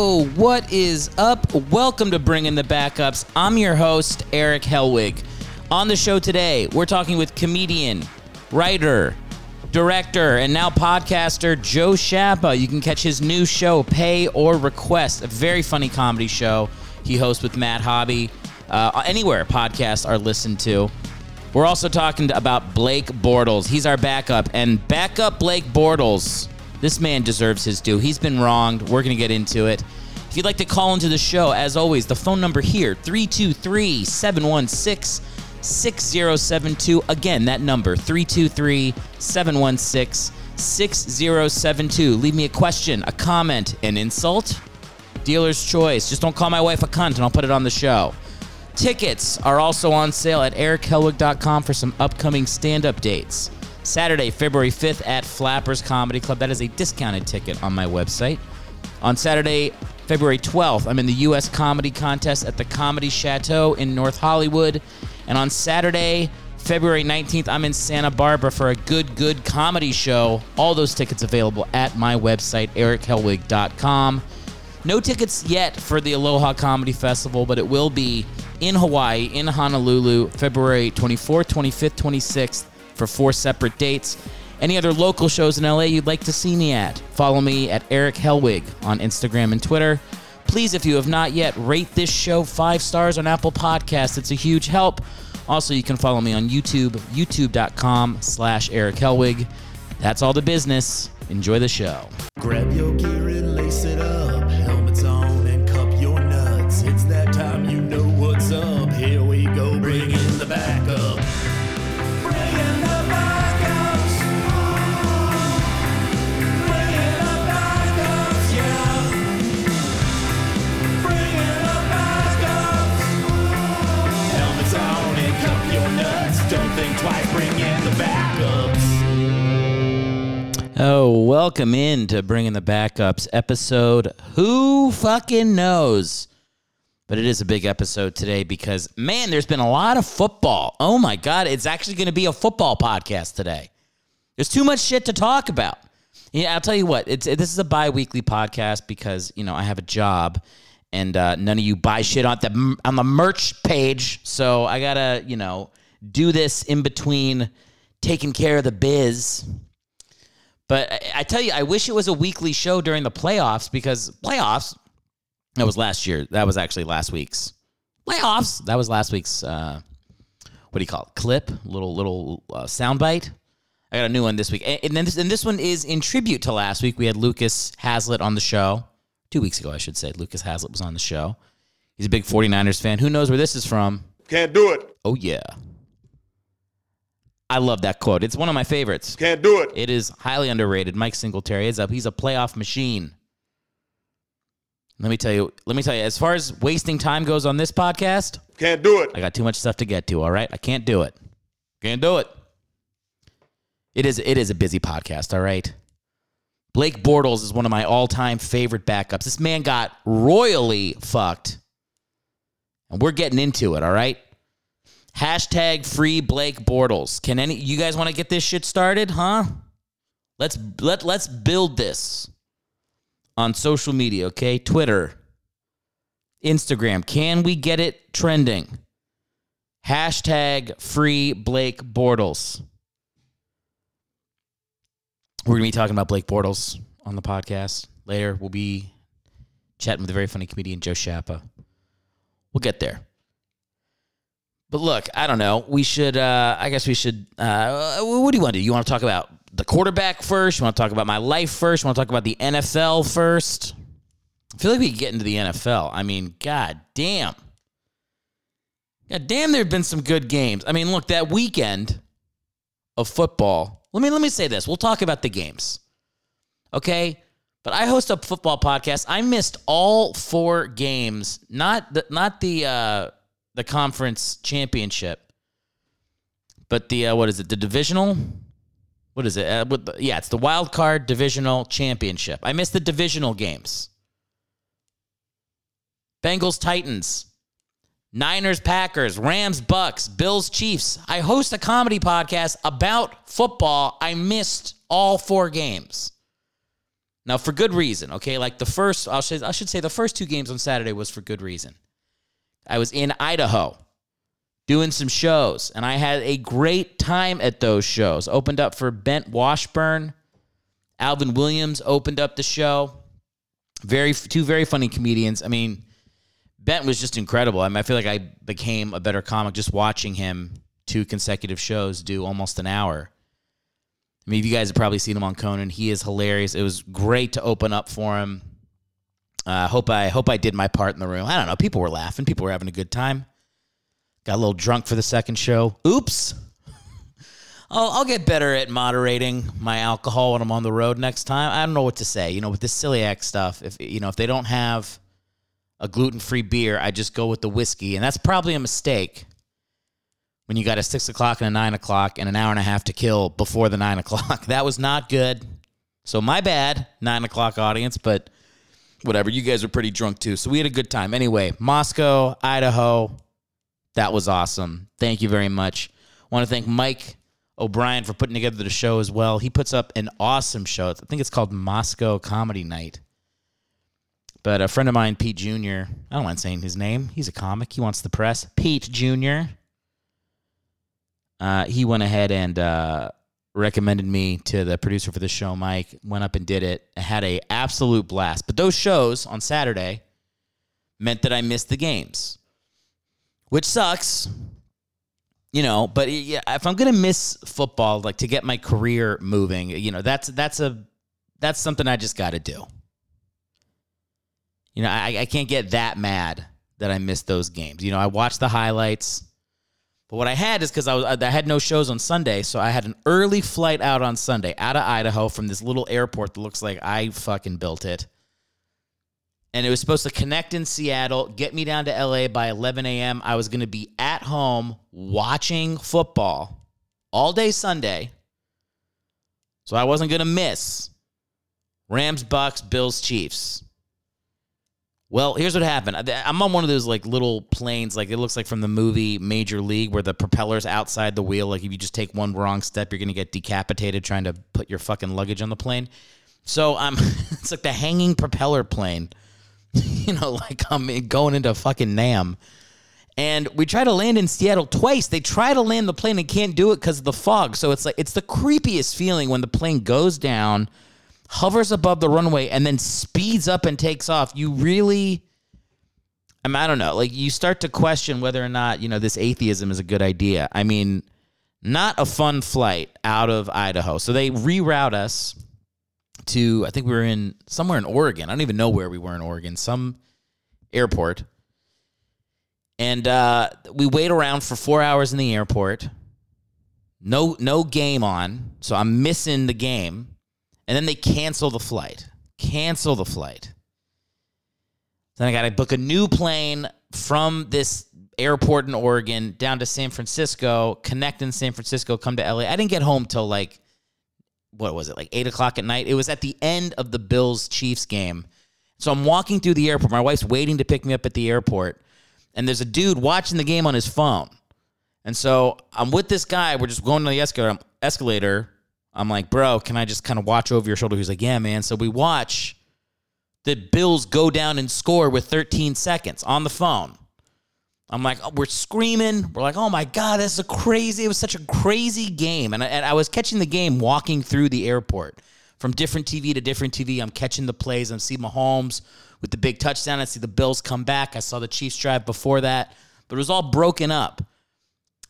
What is up? Welcome to Bringing the Backups. I'm your host, Eric Helwig. On the show today, we're talking with comedian, writer, director, and now podcaster Joe Schappa. You can catch his new show, Pay or Request, a very funny comedy show he hosts with Matt Hobby. Uh, anywhere podcasts are listened to. We're also talking about Blake Bortles. He's our backup, and backup Blake Bortles. This man deserves his due. He's been wronged. We're going to get into it. If you'd like to call into the show, as always, the phone number here 323 716 6072. Again, that number 323 716 6072. Leave me a question, a comment, an insult. Dealer's choice. Just don't call my wife a cunt and I'll put it on the show. Tickets are also on sale at erichelwig.com for some upcoming stand up dates. Saturday, February 5th at Flappers Comedy Club. That is a discounted ticket on my website. On Saturday, February 12th, I'm in the U.S. Comedy Contest at the Comedy Chateau in North Hollywood. And on Saturday, February 19th, I'm in Santa Barbara for a good, good comedy show. All those tickets available at my website, erichelwig.com. No tickets yet for the Aloha Comedy Festival, but it will be in Hawaii, in Honolulu, February 24th, 25th, 26th for four separate dates. Any other local shows in LA you'd like to see me at? Follow me at Eric Helwig on Instagram and Twitter. Please, if you have not yet, rate this show five stars on Apple Podcasts. It's a huge help. Also, you can follow me on YouTube, youtube.com slash Eric Helwig. That's all the business. Enjoy the show. Grab your gear and lace it up. Welcome in to Bringing the Backups episode. Who fucking knows? But it is a big episode today because, man, there's been a lot of football. Oh my God, it's actually going to be a football podcast today. There's too much shit to talk about. Yeah, I'll tell you what. It's this is a bi-weekly podcast because you know I have a job, and uh, none of you buy shit on the on the merch page. So I gotta you know do this in between taking care of the biz. But I, I tell you, I wish it was a weekly show during the playoffs because playoffs. That was last year. That was actually last week's playoffs. That was last week's. Uh, what do you call it? Clip, little little uh, soundbite. I got a new one this week, and, and then this, and this one is in tribute to last week. We had Lucas Hazlitt on the show two weeks ago, I should say. Lucas Hazlitt was on the show. He's a big 49ers fan. Who knows where this is from? Can't do it. Oh yeah, I love that quote. It's one of my favorites. Can't do it. It is highly underrated. Mike Singletary is up. He's a playoff machine. Let me tell you. Let me tell you. As far as wasting time goes on this podcast, Can't do it. I got too much stuff to get to. All right, I can't do it. Can't do it. It is. It is a busy podcast. All right. Blake Bortles is one of my all-time favorite backups. This man got royally fucked, and we're getting into it. All right. Hashtag free Blake Bortles. Can any you guys want to get this shit started, huh? Let's let let's build this on social media, okay? Twitter, Instagram. Can we get it trending? Hashtag free Blake Bortles. We're gonna be talking about Blake Bortles on the podcast later. We'll be chatting with a very funny comedian, Joe Schappa. We'll get there. But look, I don't know. We should. Uh, I guess we should. Uh, what do you want to do? You want to talk about the quarterback first? You want to talk about my life first? You want to talk about the NFL first? I feel like we could get into the NFL. I mean, god damn. God damn, there have been some good games. I mean, look, that weekend of football. Let me let me say this. We'll talk about the games. Okay? But I host a football podcast. I missed all four games. Not the not the uh the conference championship, but the uh, what is it? The divisional. What is it? Uh, the, yeah, it's the wild card divisional championship. I missed the divisional games. Bengals Titans, Niners Packers, Rams Bucks, Bills Chiefs. I host a comedy podcast about football. I missed all four games. Now, for good reason, okay? Like the first, I'll I should say the first two games on Saturday was for good reason. I was in Idaho doing some shows, and I had a great time at those shows. Opened up for Bengt Washburn. Alvin Williams opened up the show. Very two very funny comedians. I mean, Bengt was just incredible. I mean, I feel like I became a better comic just watching him two consecutive shows do almost an hour. I mean, you guys have probably seen him on Conan. He is hilarious. It was great to open up for him. I uh, hope I hope I did my part in the room. I don't know. People were laughing. People were having a good time. Got a little drunk for the second show. Oops. I'll, I'll get better at moderating my alcohol when I'm on the road next time. I don't know what to say. You know, with this celiac stuff, if you know, if they don't have a gluten-free beer, I just go with the whiskey, and that's probably a mistake when you got a six o'clock and a nine o'clock and an hour and a half to kill before the nine o'clock. That was not good. So my bad, nine o'clock audience, but whatever. You guys were pretty drunk too. So we had a good time. Anyway, Moscow, Idaho. That was awesome. Thank you very much. Want to thank Mike O'Brien for putting together the show as well. He puts up an awesome show. I think it's called Moscow Comedy Night. But a friend of mine, Pete Jr., I don't mind saying his name. He's a comic. He wants the press. Pete Jr. Uh, he went ahead and uh, recommended me to the producer for the show, Mike. Went up and did it. I had a absolute blast. But those shows on Saturday meant that I missed the games, which sucks. You know, but yeah, if I'm gonna miss football, like to get my career moving, you know, that's that's a that's something I just got to do. You know, I, I can't get that mad that I missed those games. You know, I watched the highlights. But what I had is because I was I had no shows on Sunday, so I had an early flight out on Sunday out of Idaho from this little airport that looks like I fucking built it. And it was supposed to connect in Seattle, get me down to LA by 11 a.m. I was going to be at home watching football all day Sunday. So I wasn't going to miss Rams, Bucks, Bills, Chiefs. Well, here's what happened. I'm on one of those like little planes, like it looks like from the movie Major League, where the propeller's outside the wheel. Like if you just take one wrong step, you're gonna get decapitated trying to put your fucking luggage on the plane. So I'm, it's like the hanging propeller plane, you know, like I'm going into fucking Nam. And we try to land in Seattle twice. They try to land the plane and can't do it because of the fog. So it's like it's the creepiest feeling when the plane goes down hovers above the runway and then speeds up and takes off, you really I, mean, I don't know. Like you start to question whether or not, you know, this atheism is a good idea. I mean, not a fun flight out of Idaho. So they reroute us to I think we were in somewhere in Oregon. I don't even know where we were in Oregon, some airport. And uh, we wait around for four hours in the airport. No, no game on, so I'm missing the game and then they cancel the flight. Cancel the flight. Then I got to book a new plane from this airport in Oregon down to San Francisco, connect in San Francisco, come to LA. I didn't get home till like, what was it, like eight o'clock at night? It was at the end of the Bills Chiefs game. So I'm walking through the airport. My wife's waiting to pick me up at the airport. And there's a dude watching the game on his phone. And so I'm with this guy. We're just going to the escalator. escalator I'm like, bro, can I just kind of watch over your shoulder? He's like, yeah, man. So we watch the Bills go down and score with 13 seconds on the phone. I'm like, oh, we're screaming. We're like, oh my God, this is a crazy, it was such a crazy game. And I, and I was catching the game walking through the airport from different TV to different TV. I'm catching the plays. I'm see Mahomes with the big touchdown. I see the Bills come back. I saw the Chiefs drive before that, but it was all broken up.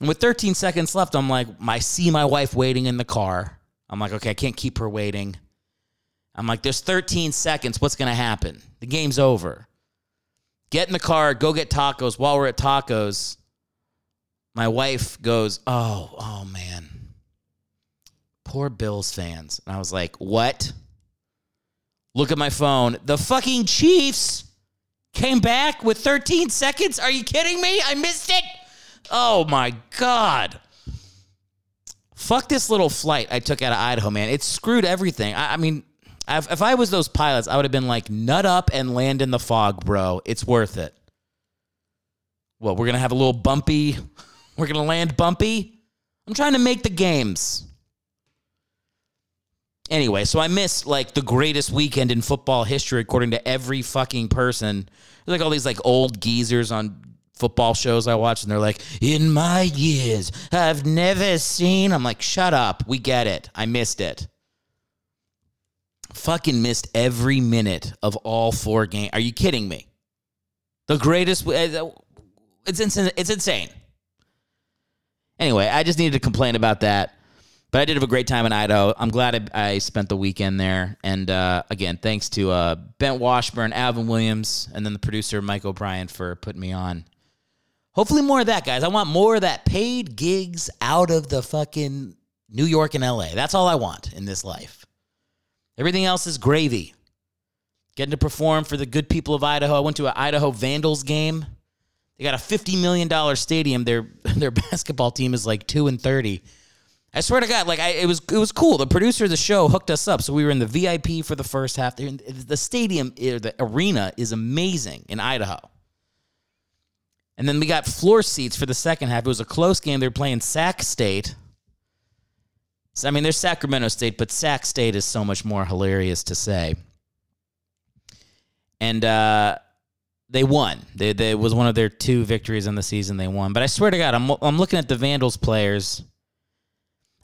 And with 13 seconds left, I'm like, I see my wife waiting in the car. I'm like, okay, I can't keep her waiting. I'm like, there's 13 seconds. What's going to happen? The game's over. Get in the car, go get tacos. While we're at tacos, my wife goes, oh, oh man. Poor Bills fans. And I was like, what? Look at my phone. The fucking Chiefs came back with 13 seconds. Are you kidding me? I missed it. Oh my God. Fuck this little flight I took out of Idaho, man. It screwed everything. I, I mean, if, if I was those pilots, I would have been like, nut up and land in the fog, bro. It's worth it. Well, we're going to have a little bumpy. We're going to land bumpy. I'm trying to make the games. Anyway, so I missed like the greatest weekend in football history according to every fucking person. There's like all these like old geezers on football shows I watch and they're like, "In my years, I've never seen." I'm like, "Shut up. We get it. I missed it." Fucking missed every minute of all four games. Are you kidding me? The greatest uh, it's insane. It's insane. Anyway, I just needed to complain about that. But I did have a great time in Idaho. I'm glad I, I spent the weekend there. And uh, again, thanks to uh, Bengt Washburn, Alvin Williams, and then the producer Mike O'Brien for putting me on. Hopefully, more of that, guys. I want more of that paid gigs out of the fucking New York and LA. That's all I want in this life. Everything else is gravy. Getting to perform for the good people of Idaho. I went to an Idaho Vandals game. They got a $50 million stadium. Their, their basketball team is like 2 and 30 I swear to God, like I, it was, it was cool. The producer of the show hooked us up, so we were in the VIP for the first half. The stadium, eh, the arena, is amazing in Idaho. And then we got floor seats for the second half. It was a close game. They were playing Sac State. So, I mean, there's Sacramento State, but Sac State is so much more hilarious to say. And uh, they won. They, they was one of their two victories in the season. They won. But I swear to God, I'm I'm looking at the Vandals players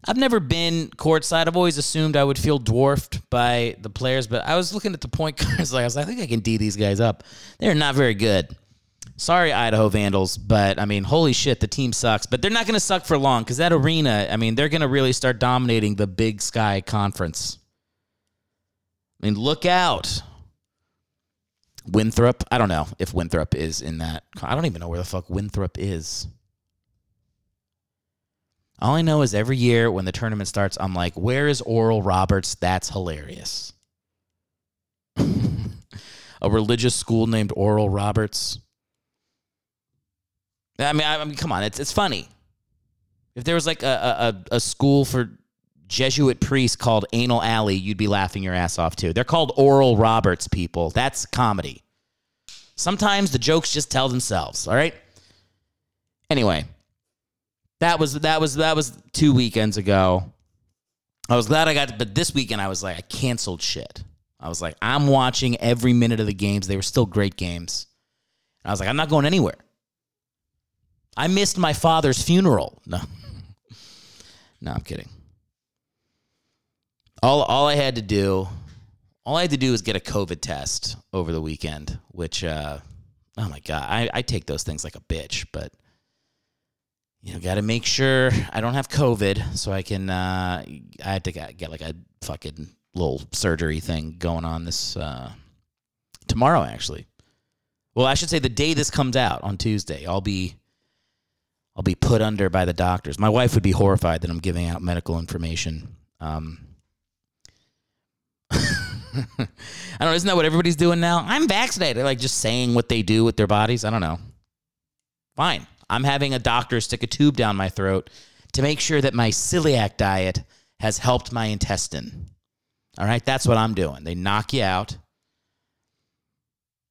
I've never been courtside. I've always assumed I would feel dwarfed by the players, but I was looking at the point guards. Like I was like, I think I can d these guys up. They're not very good. Sorry, Idaho Vandals, but I mean, holy shit, the team sucks. But they're not going to suck for long because that arena. I mean, they're going to really start dominating the Big Sky Conference. I mean, look out. Winthrop. I don't know if Winthrop is in that. I don't even know where the fuck Winthrop is. All I know is every year when the tournament starts, I'm like, where is Oral Roberts? That's hilarious. a religious school named Oral Roberts. I mean, I, mean, come on, it's it's funny. If there was like a, a, a school for Jesuit priests called Anal Alley, you'd be laughing your ass off too. They're called Oral Roberts, people. That's comedy. Sometimes the jokes just tell themselves, all right? Anyway, that was that was that was two weekends ago. I was glad I got, but this weekend I was like, I canceled shit. I was like, I'm watching every minute of the games. They were still great games. I was like, I'm not going anywhere. I missed my father's funeral. No, no, I'm kidding. All all I had to do, all I had to do was get a COVID test over the weekend, which, uh, oh my god, I, I take those things like a bitch, but you know, got to make sure I don't have COVID, so I can. Uh, I had to get, get like a fucking little surgery thing going on this uh, tomorrow, actually. Well, I should say the day this comes out on Tuesday, I'll be I'll be put under by the doctors. My wife would be horrified that I'm giving out medical information. Um, I don't know. Isn't that what everybody's doing now? I'm vaccinated. Like just saying what they do with their bodies. I don't know. Fine. I'm having a doctor stick a tube down my throat to make sure that my celiac diet has helped my intestine. All right, that's what I'm doing. They knock you out.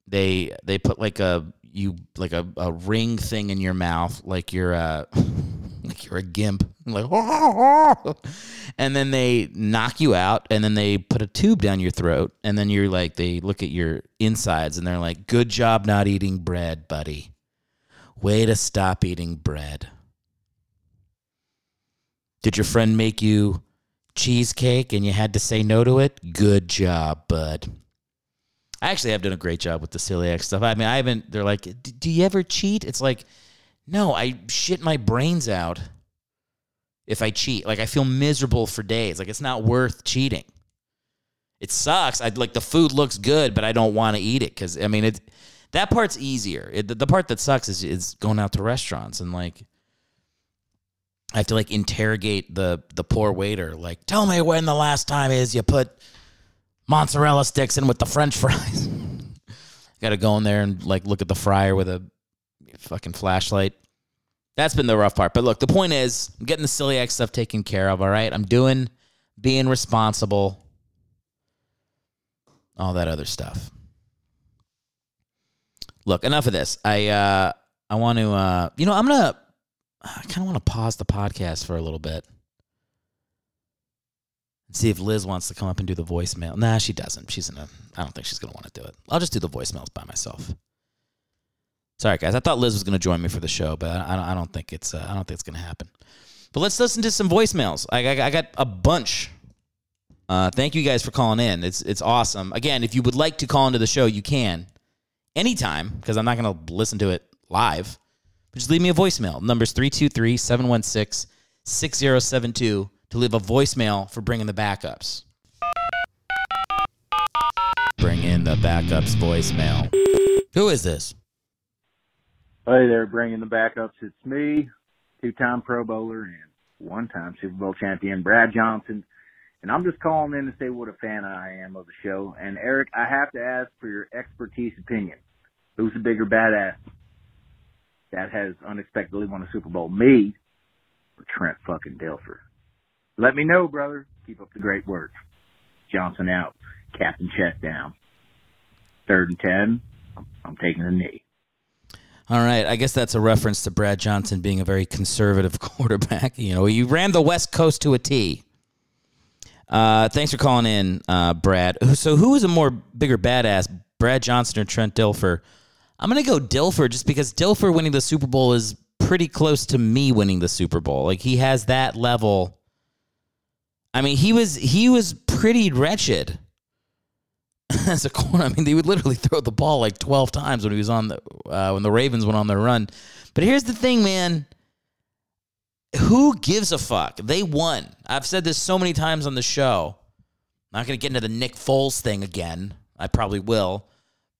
They they put like a you like a, a ring thing in your mouth, like you're a like you're a gimp, like and then they knock you out, and then they put a tube down your throat, and then you're like they look at your insides, and they're like, "Good job not eating bread, buddy." Way to stop eating bread. Did your friend make you cheesecake and you had to say no to it? Good job, bud. I actually have done a great job with the celiac stuff. I mean, I haven't, they're like, do you ever cheat? It's like, no, I shit my brains out if I cheat. Like, I feel miserable for days. Like, it's not worth cheating. It sucks. I like the food looks good, but I don't want to eat it because, I mean, it, that part's easier. It, the, the part that sucks is is going out to restaurants and like I have to like interrogate the the poor waiter. Like, tell me when the last time is you put mozzarella sticks in with the French fries. Got to go in there and like look at the fryer with a fucking flashlight. That's been the rough part. But look, the point is, I'm getting the celiac stuff taken care of. All right, I'm doing being responsible, all that other stuff look, enough of this. I uh, I want to, uh, you know, I'm gonna, I kind of want to pause the podcast for a little bit. See if Liz wants to come up and do the voicemail. Nah, she doesn't. She's in a. I don't think she's gonna want to do it. I'll just do the voicemails by myself. Sorry, guys. I thought Liz was gonna join me for the show, but I, I don't, think it's. Uh, I don't think it's gonna happen. But let's listen to some voicemails. I, I, I got a bunch. Uh, thank you guys for calling in. It's it's awesome. Again, if you would like to call into the show, you can anytime because I'm not gonna listen to it live. But just leave me a voicemail. Number's 323 716 6072 to leave a voicemail for bringing the backups. Bring in the backups voicemail. Who is this? Hey there, bringing the backups. It's me, two-time Pro Bowler and one-time Super Bowl champion Brad Johnson, and I'm just calling in to say what a fan I am of the show. And Eric, I have to ask for your expertise opinion. Who's the bigger badass that has unexpectedly won a Super Bowl, me or Trent fucking Dilfer? Let me know, brother. Keep up the great work. Johnson out. Captain Checkdown. Third and ten. I'm, I'm taking a knee. All right, I guess that's a reference to Brad Johnson being a very conservative quarterback. You know, he ran the West Coast to a T. Uh, thanks for calling in, uh, Brad. So, who is a more bigger badass, Brad Johnson or Trent Dilfer? I'm gonna go Dilfer just because Dilfer winning the Super Bowl is pretty close to me winning the Super Bowl. Like he has that level. I mean, he was he was pretty wretched as a corner. I mean, they would literally throw the ball like 12 times when he was on the uh, when the Ravens went on their run. But here's the thing, man. Who gives a fuck? They won. I've said this so many times on the show. I'm not going to get into the Nick Foles thing again. I probably will.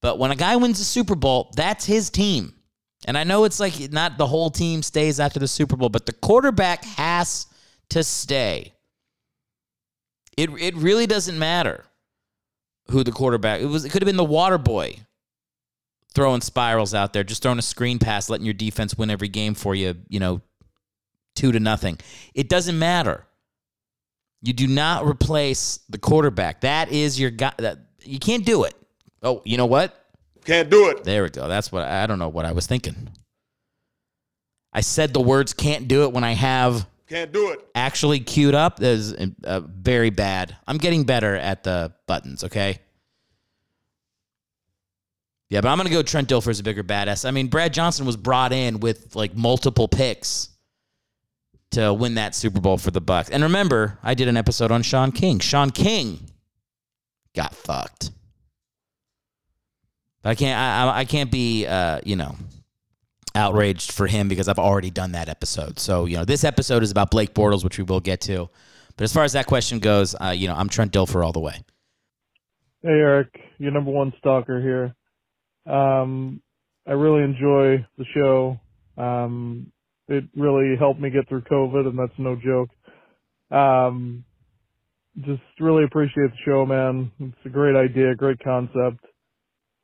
But when a guy wins a Super Bowl, that's his team. And I know it's like not the whole team stays after the Super Bowl, but the quarterback has to stay. It it really doesn't matter who the quarterback. It was it could have been the water boy throwing spirals out there, just throwing a screen pass, letting your defense win every game for you, you know, 2 to nothing. It doesn't matter. You do not replace the quarterback. That is your guy that you can't do it. Oh, you know what? Can't do it. There we go. That's what I don't know what I was thinking. I said the words can't do it when I have Can't do it. actually queued up. is uh, very bad. I'm getting better at the buttons, okay? Yeah, but I'm going to go Trent Dilfer as a bigger badass. I mean, Brad Johnson was brought in with like multiple picks to win that Super Bowl for the Bucks. And remember, I did an episode on Shaun King. Shaun King got fucked. But I can't I- I can't be uh, you know, outraged for him because I've already done that episode. So, you know, this episode is about Blake Bortles, which we will get to. But as far as that question goes, uh, you know, I'm Trent Dilfer all the way. Hey Eric, your number one stalker here. Um, I really enjoy the show. Um, it really helped me get through COVID, and that's no joke. Um, just really appreciate the show, man. It's a great idea, great concept.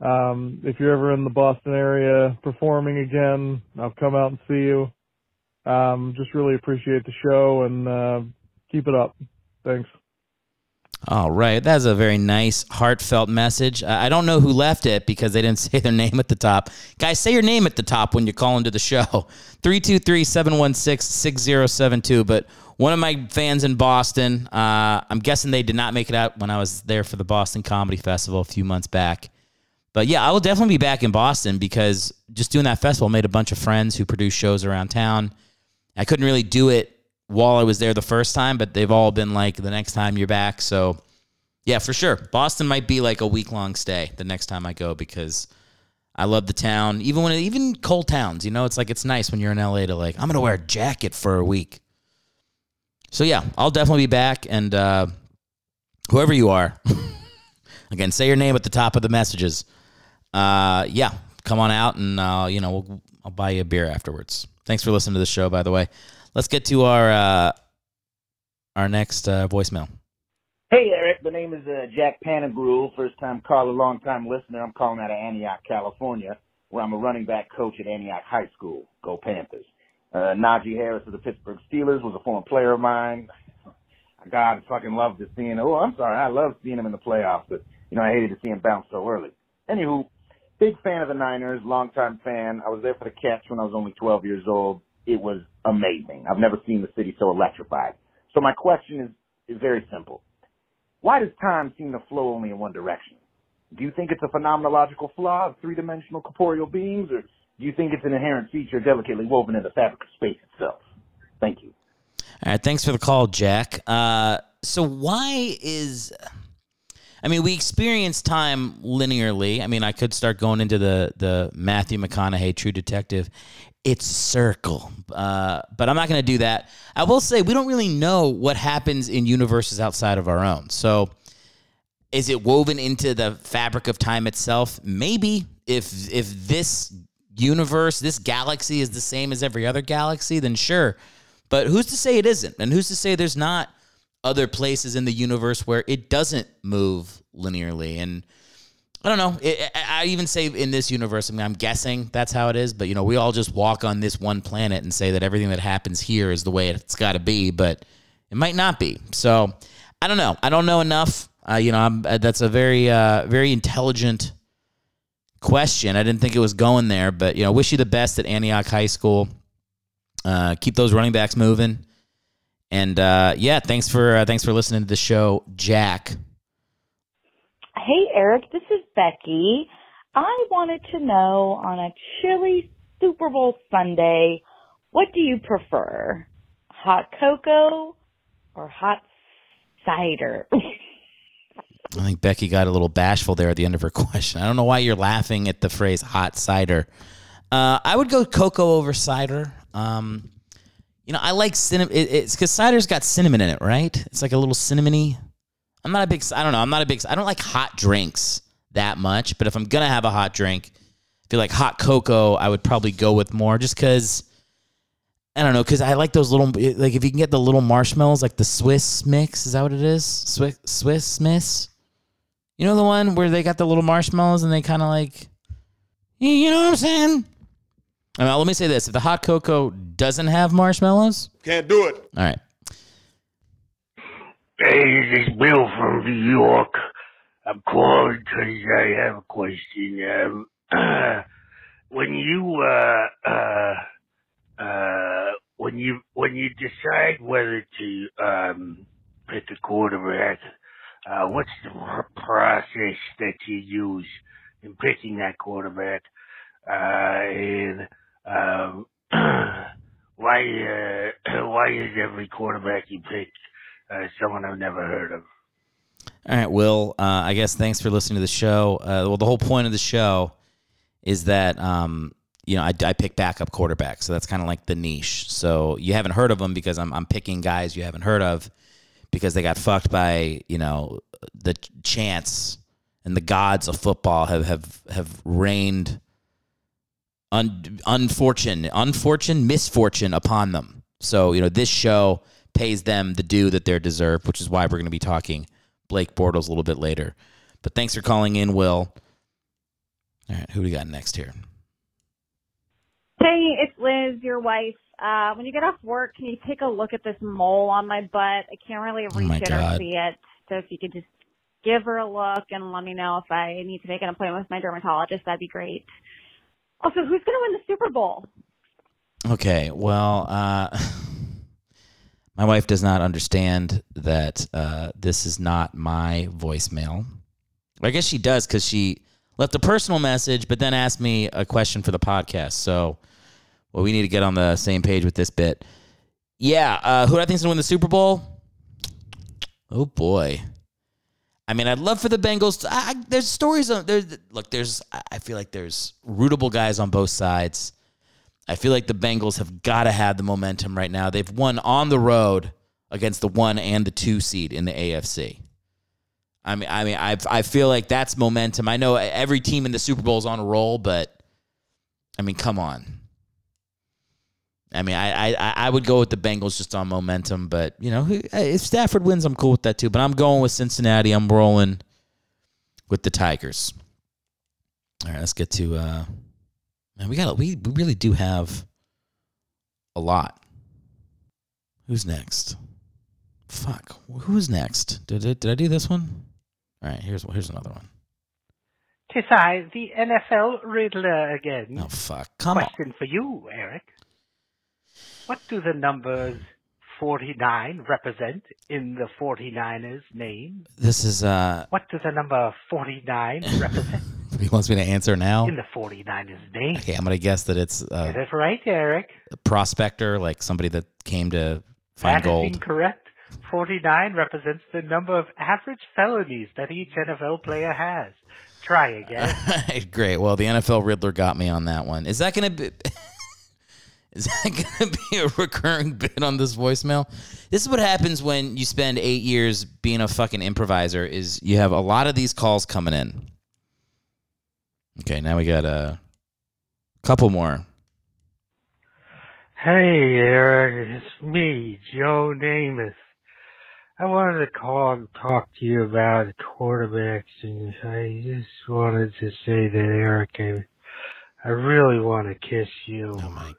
Um, if you're ever in the Boston area performing again, I'll come out and see you. Um, just really appreciate the show and uh, keep it up. Thanks. All right. That's a very nice, heartfelt message. I don't know who left it because they didn't say their name at the top. Guys, say your name at the top when you call into the show 323 716 6072. But one of my fans in Boston, uh, I'm guessing they did not make it out when I was there for the Boston Comedy Festival a few months back. But yeah, I will definitely be back in Boston because just doing that festival made a bunch of friends who produce shows around town. I couldn't really do it while I was there the first time, but they've all been like the next time you're back. So yeah, for sure. Boston might be like a week long stay the next time I go because I love the town. Even when even cold towns, you know, it's like it's nice when you're in LA to like I'm gonna wear a jacket for a week. So yeah, I'll definitely be back and uh, whoever you are, again, say your name at the top of the messages. Uh, yeah, come on out and uh, you know we'll, I'll buy you a beer afterwards. Thanks for listening to the show, by the way. Let's get to our uh, our next uh, voicemail. Hey, Eric. The name is uh, Jack Panagruel. First time caller, long time listener. I'm calling out of Antioch, California, where I'm a running back coach at Antioch High School. Go Panthers. Uh, Najee Harris of the Pittsburgh Steelers was a former player of mine. God, fucking loved to see him. Oh, I'm sorry. I love seeing him in the playoffs, but, you know, I hated to see him bounce so early. Anywho, big fan of the Niners, longtime fan. I was there for the catch when I was only 12 years old. It was amazing. I've never seen the city so electrified. So my question is, is very simple. Why does time seem to flow only in one direction? Do you think it's a phenomenological flaw of three-dimensional corporeal beings, or do you think it's an inherent feature delicately woven in the fabric of space itself? Thank you. All right, thanks for the call, Jack. Uh, so why is I mean, we experience time linearly. I mean, I could start going into the the Matthew McConaughey True Detective. It's circle, uh, but I'm not going to do that. I will say we don't really know what happens in universes outside of our own. So, is it woven into the fabric of time itself? Maybe. If if this universe, this galaxy is the same as every other galaxy, then sure. But who's to say it isn't? And who's to say there's not other places in the universe where it doesn't move linearly? And I don't know. It, I even say in this universe, I mean, I'm guessing that's how it is, but you know, we all just walk on this one planet and say that everything that happens here is the way it's got to be, but it might not be. So I don't know. I don't know enough. Uh, you know, I'm, uh, that's a very, uh, very intelligent question. I didn't think it was going there, but you know, wish you the best at Antioch High School. Uh, keep those running backs moving. And uh, yeah, thanks for uh, thanks for listening to the show, Jack. Hey, Eric, this is Becky. I wanted to know on a chilly Super Bowl Sunday, what do you prefer? Hot cocoa or hot cider? I think Becky got a little bashful there at the end of her question. I don't know why you're laughing at the phrase hot cider. Uh, I would go cocoa over cider. Um, you know, I like cinnamon. It, it's because cider's got cinnamon in it, right? It's like a little cinnamony. I'm not a big. I don't know. I'm not a big. I don't like hot drinks that much. But if I'm gonna have a hot drink, I feel like hot cocoa. I would probably go with more, just because. I don't know, because I like those little, like if you can get the little marshmallows, like the Swiss mix, is that what it is? Swiss Swiss Miss. You know the one where they got the little marshmallows and they kind of like, you know what I'm saying? I mean, let me say this: if the hot cocoa doesn't have marshmallows, Can't do it. all right. Hey, this is Bill from New York. I'm calling because I have a question. Um, when you uh, uh, uh, when you when you decide whether to um, pick a quarterback, uh, what's the process that you use in picking that quarterback? Uh, and um, why uh, why is every quarterback you pick uh, someone I've never heard of? All right, Will. Uh, I guess thanks for listening to the show. Uh, well, the whole point of the show is that um, you know I, I pick backup quarterbacks, so that's kind of like the niche. So you haven't heard of them because I'm I'm picking guys you haven't heard of because they got fucked by you know the chance and the gods of football have have have reigned un, unfortunate unfortunate misfortune upon them. So you know this show pays them the due that they're deserved, which is why we're going to be talking Blake Bortles a little bit later. But thanks for calling in, Will. All right, who do we got next here? Hey, it's Liz, your wife. Uh, when you get off work, can you take a look at this mole on my butt? I can't really Oh reach my it God. or see it. So if you could just give her a look and let me know if I need to make an appointment with my dermatologist, that'd be great. Also, who's going to win the Super Bowl? Okay, well, uh, my wife does not understand that uh, this is not my voicemail. I guess she does because she left a personal message, but then asked me a question for the podcast. So, well, we need to get on the same page with this bit. Yeah, uh, who do I think's gonna win the Super Bowl? Oh boy. I mean, I'd love for the Bengals. To, I, there's stories on there's look. There's I I feel like there's rootable guys on both sides. I feel like the Bengals have got to have the momentum right now. They've won on the road against the one and the two seed in the AFC. I mean, I mean, I I feel like that's momentum. I know every team in the Super Bowl is on a roll, but I mean, come on. I mean, I, I I would go with the Bengals just on momentum, but you know, if Stafford wins, I'm cool with that too. But I'm going with Cincinnati. I'm rolling with the Tigers. All right, let's get to. uh Man, we got we we really do have a lot. Who's next? Fuck, who's next? Did I, did I do this one? All right, here's here's another one. Tis I, the NFL Riddler again. Oh fuck, come on. Question for you, Eric. What do the numbers 49 represent in the 49ers name? This is uh What does the number 49 represent he wants me to answer now. in the 49ers name? Okay, I'm gonna guess that it's Get a, it right, Eric. a prospector, like somebody that came to find That is gold. incorrect. 49 represents the number of average felonies that each NFL player has. Try again. Great. Well, the NFL Riddler got me on that one. Is that gonna be? Is that gonna be a recurring bit on this voicemail? This is what happens when you spend eight years being a fucking improviser. Is you have a lot of these calls coming in. Okay, now we got a couple more. Hey, Eric, it's me, Joe Namath. I wanted to call and talk to you about quarterbacks, and I just wanted to say that, Eric, I, I really want to kiss you. Oh my!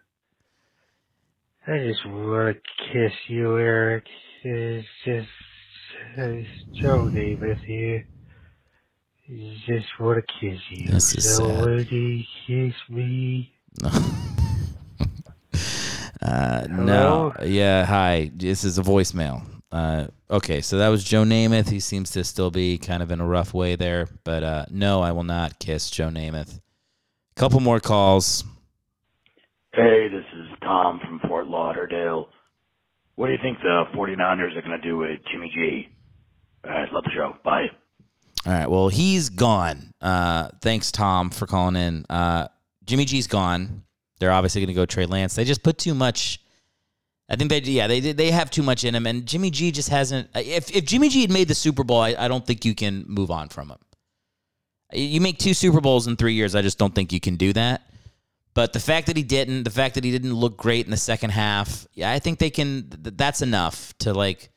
I just want to kiss you, Eric. It's just, it's Joe Namath here. I just want to kiss you. This is so sad. would you kiss me? Uh, no. Hello? Yeah. Hi. This is a voicemail. Uh, okay, so that was Joe Namath. He seems to still be kind of in a rough way there, but uh, no, I will not kiss Joe Namath. Couple more calls. Hey, this is Tom from Fort Lauderdale. What do you think the 49ers are going to do with Jimmy G? All right, love the show. Bye. All right. Well, he's gone. Uh, thanks, Tom, for calling in. Uh, Jimmy G's gone. They're obviously going to go trade Lance. They just put too much. I think they, yeah, they they have too much in him, and Jimmy G just hasn't. If if Jimmy G had made the Super Bowl, I, I don't think you can move on from him. You make two Super Bowls in three years. I just don't think you can do that. But the fact that he didn't, the fact that he didn't look great in the second half, yeah, I think they can. th- That's enough to like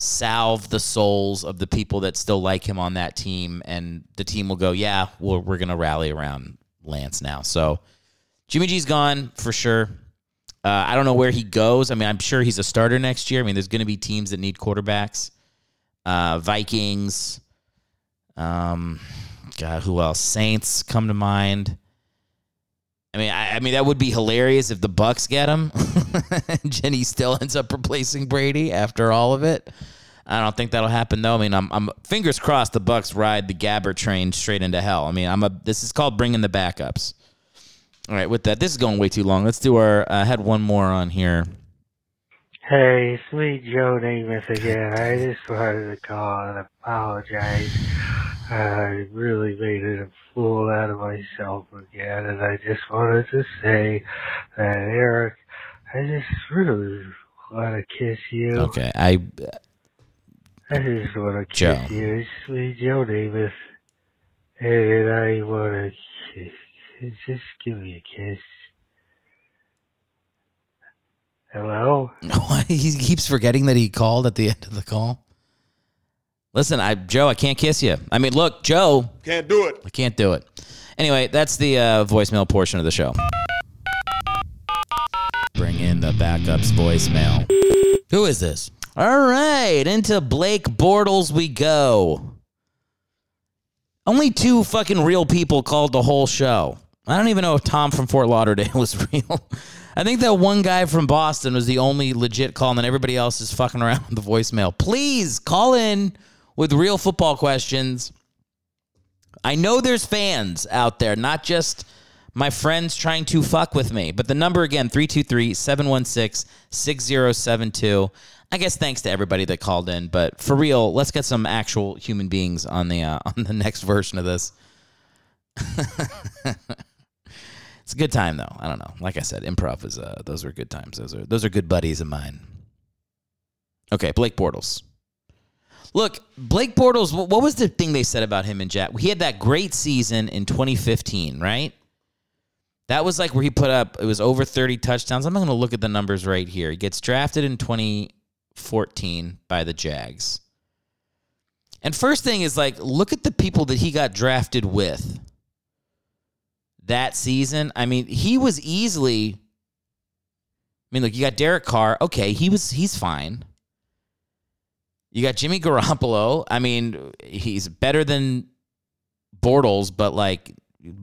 salve the souls of the people that still like him on that team, and the team will go, yeah, we're we're gonna rally around Lance now. So Jimmy G's gone for sure. Uh, I don't know where he goes. I mean, I'm sure he's a starter next year. I mean, there's going to be teams that need quarterbacks. Uh, Vikings. Um, God, who else? Saints come to mind. I mean, I, I mean that would be hilarious if the Bucks get him. Jenny still ends up replacing Brady after all of it. I don't think that'll happen though. I mean, I'm, I'm fingers crossed the Bucks ride the Gabbert train straight into hell. I mean, I'm a. This is called bringing the backups. All right, with that, this is going way too long. Let's do our. uh, I had one more on here. Hey, it's me, Joe Namath again. I just wanted to call and apologize. I really made a fool out of myself again, and I just wanted to say that Eric, I just really want to kiss you. Okay, I. Uh, I just want to kiss Joe. you. It's me, Joe Namath, and I want to kiss. Just give me a kiss. Hello? he keeps forgetting that he called at the end of the call. Listen, I Joe, I can't kiss you. I mean, look, Joe, Can't do it. I can't do it. Anyway, that's the uh, voicemail portion of the show. Bring in the backups voicemail. Who is this? All right, into Blake Bortles we go. Only two fucking real people called the whole show. I don't even know if Tom from Fort Lauderdale was real. I think that one guy from Boston was the only legit call, and then everybody else is fucking around with the voicemail. Please call in with real football questions. I know there's fans out there, not just my friends trying to fuck with me. But the number again, 323-716-6072. I guess thanks to everybody that called in, but for real, let's get some actual human beings on the uh, on the next version of this. a good time though. I don't know. Like I said, improv is uh, those are good times. Those are those are good buddies of mine. Okay, Blake Bortles. Look, Blake Bortles, what was the thing they said about him and Jack? He had that great season in 2015, right? That was like where he put up, it was over 30 touchdowns. I'm not going to look at the numbers right here. He gets drafted in 2014 by the Jags. And first thing is like, look at the people that he got drafted with that season. I mean, he was easily. I mean, look, you got Derek Carr. Okay, he was he's fine. You got Jimmy Garoppolo. I mean, he's better than Bortles, but like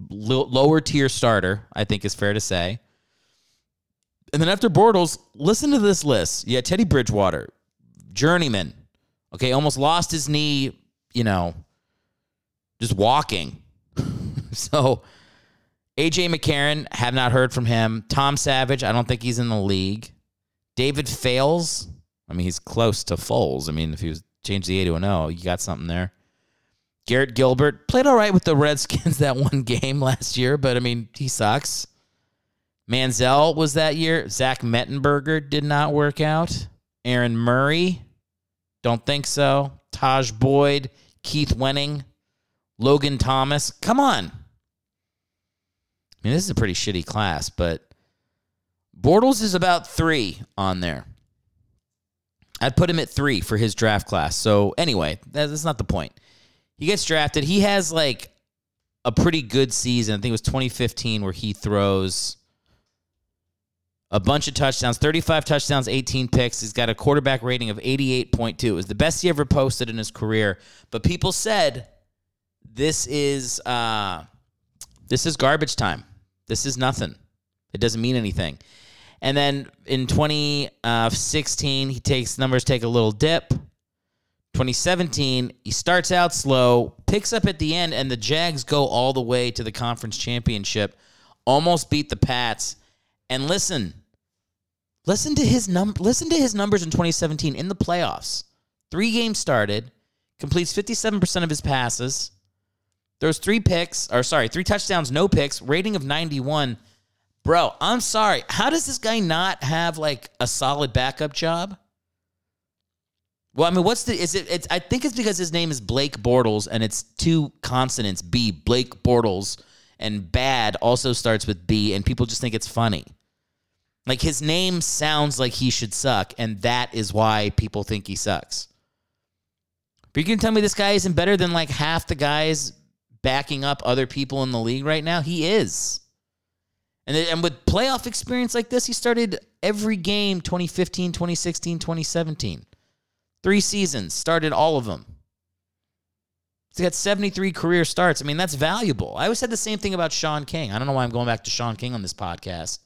lo- lower tier starter, I think is fair to say. And then after Bortles, listen to this list. Yeah, Teddy Bridgewater, journeyman. Okay, almost lost his knee, you know, just walking. so AJ McCarron, have not heard from him. Tom Savage, I don't think he's in the league. David Fales, I mean, he's close to Foles. I mean, if he was changed the A to an O, you got something there. Garrett Gilbert played all right with the Redskins that one game last year, but I mean, he sucks. Manziel was that year. Zach Mettenberger did not work out. Aaron Murray, don't think so. Tajh Boyd, Keith Wenning, Logan Thomas. Come on. I mean, this is a pretty shitty class, but Bortles is about three on there. I'd put him at three for his draft class. So, anyway, that's not the point. He gets drafted. He has like a pretty good season. I think it was 2015 where he throws a bunch of touchdowns 35 touchdowns, 18 picks. He's got a quarterback rating of 88.2. It was the best he ever posted in his career. But people said this is uh, this is garbage time. This is nothing. It doesn't mean anything. And then in 2016, he takes numbers take a little dip. 2017, he starts out slow, picks up at the end, and the Jags go all the way to the conference championship, almost beat the Pats. And listen, listen to his num listen to his numbers in 2017 in the playoffs. Three games started, completes 57% of his passes. Throws three picks, or sorry, three touchdowns, no picks, rating of 91. Bro, I'm sorry. How does this guy not have like a solid backup job? Well, I mean, what's the is it? It's I think it's because his name is Blake Bortles and it's two consonants B. Blake Bortles and bad also starts with B, and people just think it's funny. Like his name sounds like he should suck, and that is why people think he sucks. But you can tell me this guy isn't better than like half the guys backing up other people in the league right now. He is. And, and with playoff experience like this, he started every game 2015, 2016, 2017. Three seasons, started all of them. He's got 73 career starts. I mean, that's valuable. I always said the same thing about Shaun King. I don't know why I'm going back to Shaun King on this podcast.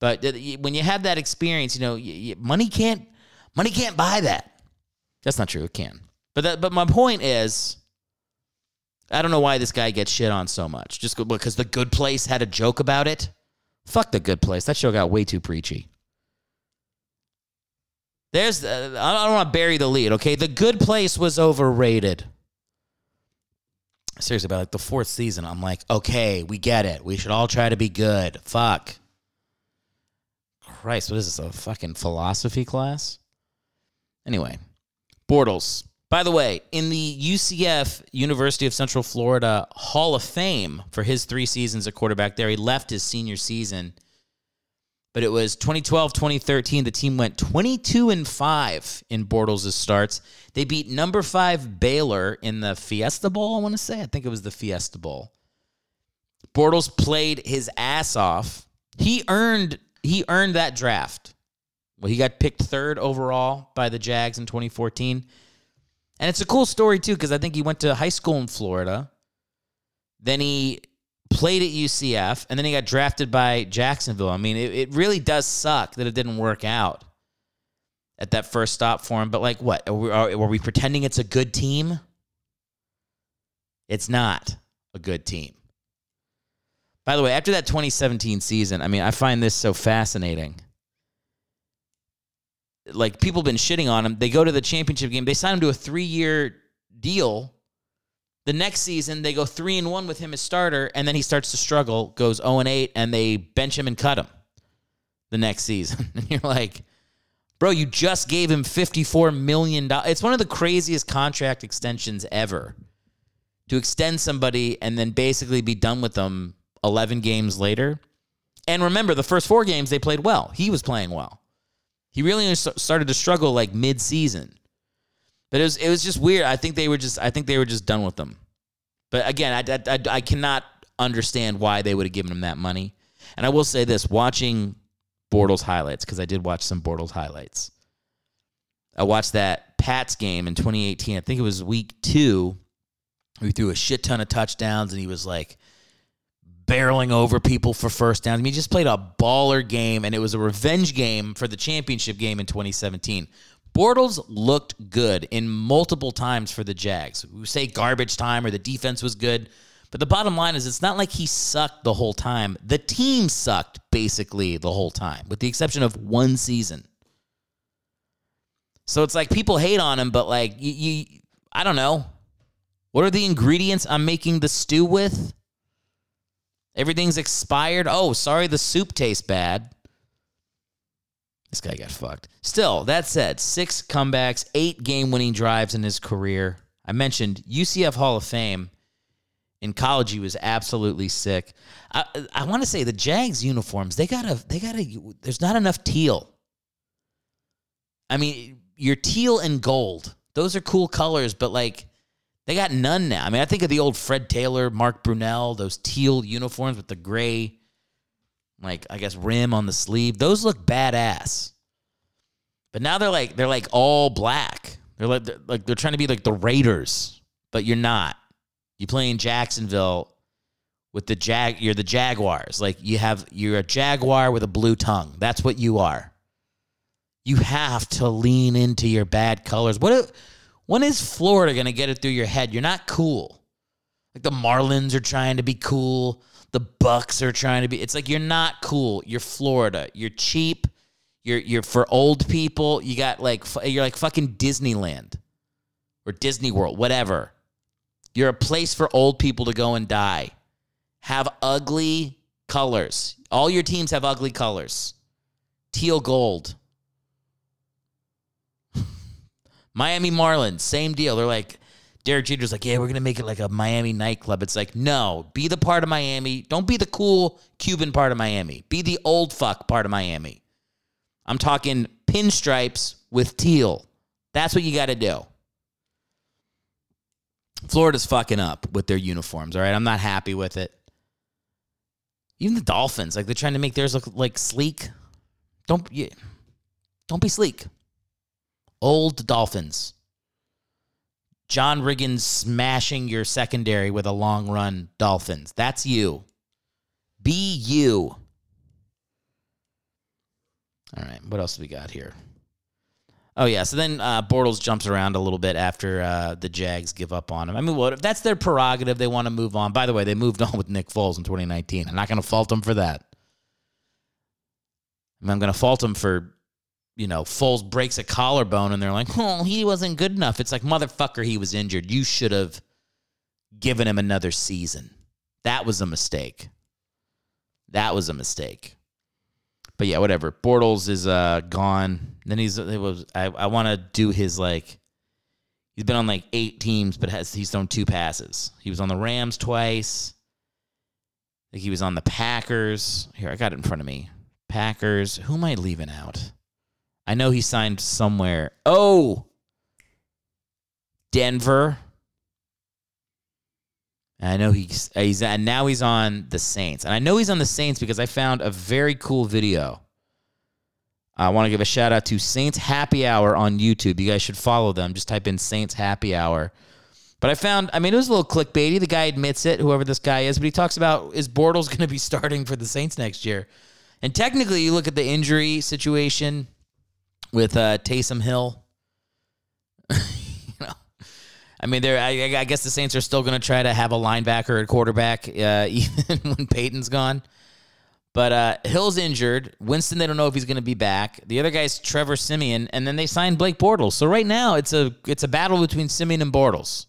But uh, when you have that experience, you know, money can't money can't buy that. That's not true. It can. But that, but my point is, I don't know why this guy gets shit on so much. Just because the Good Place had a joke about it. Fuck the Good Place. That show got way too preachy. There's, uh, I don't want to bury the lead, okay? The Good Place was overrated. Seriously, about like the fourth season, I'm like, okay, we get it. We should all try to be good. Fuck. Christ, what is this? A fucking philosophy class? Anyway, Bortles. By the way, in the UCF University of Central Florida Hall of Fame for his three seasons at quarterback there, he left his senior season. But it was 2012, 2013. The team went 22 and 5 in Bortles' starts. They beat number five Baylor in the Fiesta Bowl, I want to say. I think it was the Fiesta Bowl. Bortles played his ass off. He earned he earned that draft. Well, he got picked third overall by the Jags in 2014. And it's a cool story, too, because I think he went to high school in Florida. Then he played at UCF, and then he got drafted by Jacksonville. I mean, it, it really does suck that it didn't work out at that first stop for him. But, like, what? Are we, are, were we pretending it's a good team? It's not a good team. By the way, after that 2017 season, I mean, I find this so fascinating like people been shitting on him. They go to the championship game. They sign him to a three year deal. The next season, they go three and one with him as starter, and then he starts to struggle, goes 0 and 8, and they bench him and cut him the next season. and you're like, bro, you just gave him $54 million. It's one of the craziest contract extensions ever to extend somebody and then basically be done with them 11 games later. And remember, the first four games they played well. He was playing well. He really started to struggle like mid-season. But it was it was just weird. I think they were just I think they were just done with them. But again, I, I, I cannot understand why they would have given him that money. And I will say this: watching Bortles highlights because I did watch some Bortles highlights. I watched that Pats game in 2018. I think it was week two. We threw a shit ton of touchdowns, and he was like barreling over people for first downs. I mean, he just played a baller game, and it was a revenge game for the championship game in 2017. Bortles looked good in multiple times for the Jags. We say garbage time or the defense was good, but the bottom line is it's not like he sucked the whole time. The team sucked basically the whole time, with the exception of one season. So it's like people hate on him, but like you, you I don't know. What are the ingredients I'm making the stew with? Everything's expired. Oh, sorry, the soup tastes bad. This guy got fucked. Still, that said, six comebacks, eight game winning drives in his career. I mentioned UCF Hall of Fame. In college, he was absolutely sick. I, I want to say the Jags uniforms, they gotta, they gotta, there's not enough teal. I mean, your teal and gold, those are cool colors, but like, they got none now. I mean, I think of the old Fred Taylor, Mark Brunell, those teal uniforms with the gray, like I guess rim on the sleeve. Those look badass. But now they're like they're like all black. They're like they're, like they're trying to be like the Raiders, but you're not. You play in Jacksonville with the jag. You're the Jaguars. Like you have you're a jaguar with a blue tongue. That's what you are. You have to lean into your bad colors. What? If, when is Florida going to get it through your head? You're not cool. Like the Marlins are trying to be cool. The Bucks are trying to be. It's like you're not cool. You're Florida. You're cheap. You're you're for old people. You got like you're like fucking Disneyland or Disney World, whatever. You're a place for old people to go and die. Have ugly colors. All your teams have ugly colors. Teal gold. Miami Marlins, same deal. They're like, Derek Jeter's like, yeah, we're gonna make it like a Miami nightclub. It's like, no, be the part of Miami. Don't be the cool Cuban part of Miami. Be the old fuck part of Miami. I'm talking pinstripes with teal. That's what you got to do. Florida's fucking up with their uniforms. All right, I'm not happy with it. Even the Dolphins, like they're trying to make theirs look like sleek. Don't yeah, don't be sleek. Old Dolphins. John Riggins smashing your secondary with a long run Dolphins. That's you. Be you. All right, what else do we got here? Oh yeah, so then uh, Bortles jumps around a little bit after uh, the Jags give up on him. I mean, what if that's their prerogative? They want to move on. By the way, they moved on with Nick Foles in 2019. I'm not going to fault them for that. I mean, I'm going to fault them for you know, Foles breaks a collarbone and they're like, oh, he wasn't good enough. It's like, motherfucker, he was injured. You should have given him another season. That was a mistake. That was a mistake. But yeah, whatever. Bortles is uh, gone. Then he's it was I, I want to do his like he's been on like eight teams, but has he's thrown two passes. He was on the Rams twice. I think he was on the Packers. Here, I got it in front of me. Packers. Who am I leaving out? I know he signed somewhere. Oh, Denver. And I know he's he's and now he's on the Saints. And I know he's on the Saints because I found a very cool video. I want to give a shout out to Saints Happy Hour on YouTube. You guys should follow them. Just type in Saints Happy Hour. But I found, I mean, it was a little clickbaity. The guy admits it, whoever this guy is, but he talks about is Bortles going to be starting for the Saints next year? And technically, you look at the injury situation with uh, Taysom Hill. I mean, there. I, I, guess the Saints are still going to try to have a linebacker at quarterback, uh, even when Peyton's gone. But uh, Hill's injured. Winston, they don't know if he's going to be back. The other guy's Trevor Siemian, and then they signed Blake Bortles. So right now, it's a it's a battle between Siemian and Bortles.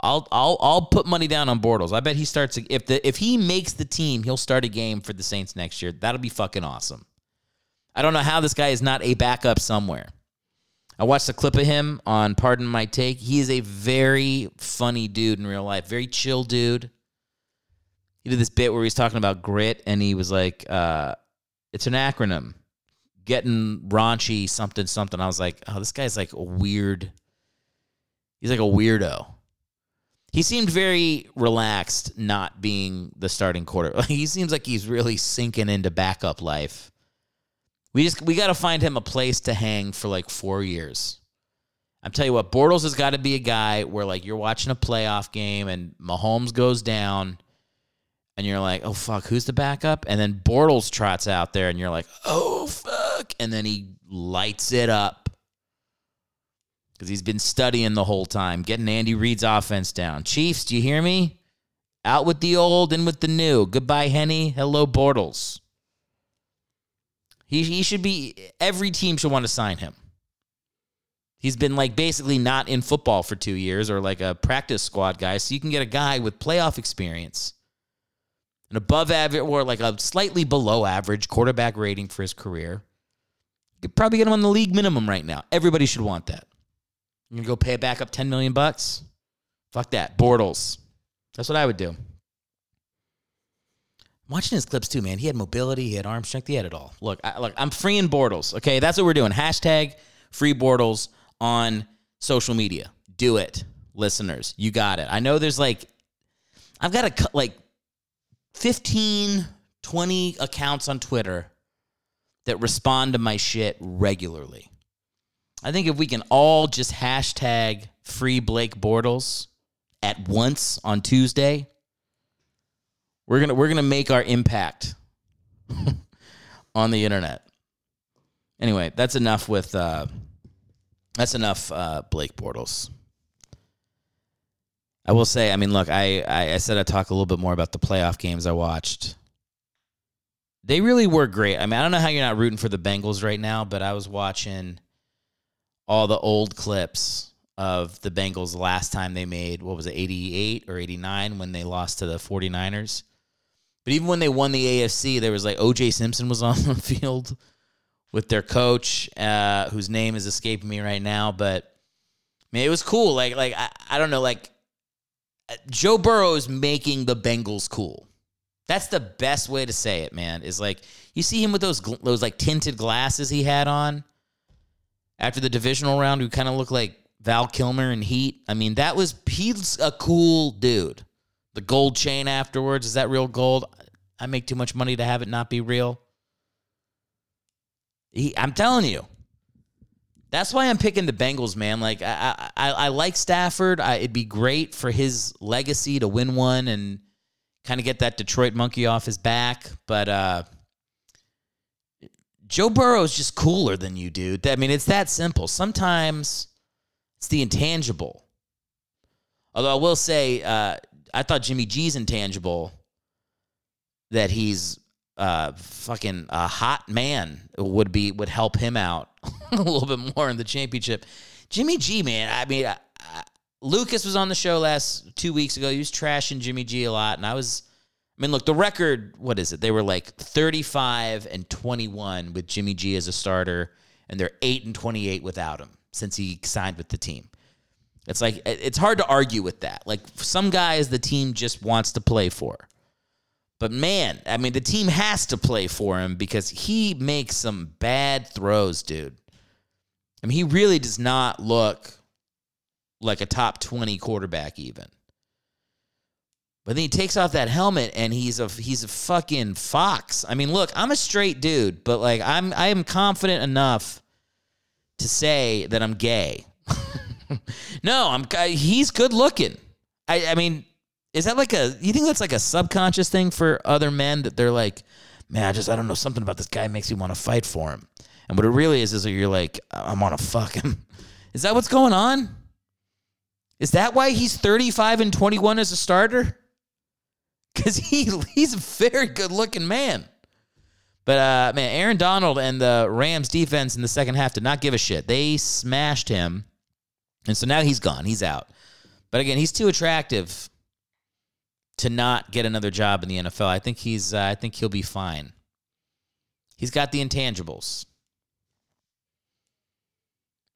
I'll I'll I'll put money down on Bortles. I bet he starts if the if he makes the team, he'll start a game for the Saints next year. That'll be fucking awesome. I don't know how this guy is not a backup somewhere. I watched a clip of him on Pardon My Take. He is a very funny dude in real life, very chill dude. He did this bit where he was talking about grit, and he was like, uh, "It's an acronym, getting raunchy, something, something." I was like, "Oh, this guy's like a weird. He's like a weirdo." He seemed very relaxed, not being the starting quarter. he seems like he's really sinking into backup life. We just we got to find him a place to hang for like four years. I'm telling you what, Bortles has got to be a guy where like you're watching a playoff game and Mahomes goes down, and you're like, oh fuck, who's the backup? And then Bortles trots out there, and you're like, oh fuck, and then he lights it up because he's been studying the whole time, getting Andy Reid's offense down. Chiefs, do you hear me? Out with the old, in with the new. Goodbye, Henne. Hello, Bortles. He, he should be, every team should want to sign him. He's been like basically not in football for two years or like a practice squad guy. So you can get a guy with playoff experience, an above average or like a slightly below average quarterback rating for his career. You could probably get him on the league minimum right now. Everybody should want that. You're gonna go pay a backup 10 million bucks? Fuck that. Bortles. That's what I would do. Watching his clips too, man. He had mobility, he had arm strength, he had it all. Look, I, look, I'm freeing Bortles. Okay, that's what we're doing. Hashtag free Bortles on social media. Do it, listeners. You got it. I know there's like, I've got a cu- like 15, 20 accounts on Twitter that respond to my shit regularly. I think if we can all just hashtag free Blake Bortles at once on Tuesday, we're gonna we're gonna make our impact on the internet. Anyway, that's enough with uh, that's enough uh, Blake Bortles. I will say, I mean, look, I, I I said I'd talk a little bit more about the playoff games I watched. They really were great. I mean, I don't know how you're not rooting for the Bengals right now, but I was watching all the old clips of the Bengals last time they made, what was it, 88 or 89 when they lost to the 49ers. But even when they won the AFC, there was like OJ Simpson was on the field with their coach, uh, whose name is escaping me right now. But I mean, it was cool. Like, like I, I don't know, like uh, Joe Burrow is making the Bengals cool. That's the best way to say it, man. Is like you see him with those those like tinted glasses he had on after the divisional round, who kind of looked like Val Kilmer in Heat. I mean, that was he's a cool dude. The gold chain afterwards is that real gold? I make too much money to have it not be real. He, I'm telling you, that's why I'm picking the Bengals, man. Like I, I, I like Stafford. I, it'd be great for his legacy to win one and kind of get that Detroit monkey off his back. But uh, Joe Burrow is just cooler than you, dude. I mean, it's that simple. Sometimes it's the intangible. Although I will say, uh, I thought Jimmy G's intangible that he's uh, fucking a hot man would be would help him out a little bit more in the championship. Jimmy G, man. I mean, I, I, Lucas was on the show last two weeks ago. He was trashing Jimmy G a lot, and I was. I mean, look, the record. What is it? They were like thirty-five and twenty-one with Jimmy G as a starter, and they're eight and twenty-eight without him since he signed with the team. It's like it's hard to argue with that. Like some guys, the team just wants to play for. But man, I mean, the team has to play for him because he makes some bad throws, dude. I mean, he really does not look like a top 20 quarterback, even. But then he takes off that helmet and he's a he's a fucking fox. I mean, look, I'm a straight dude, but like I'm I am confident enough to say that I'm gay. no, I'm he's good looking. I I mean, is that like a you think that's like a subconscious thing for other men that they're like, man, I just I don't know something about this guy makes me want to fight for him. And what it really is is that you're like, I want to fuck him. Is that what's going on? Is that why he's 35 and 21 as a starter? Because he he's a very good looking man. But uh, man, Aaron Donald and the Rams defense in the second half did not give a shit. They smashed him, and so now he's gone. He's out. But again, he's too attractive to not get another job in the NFL. I think he's. Uh, I think he'll be fine. He's got the intangibles.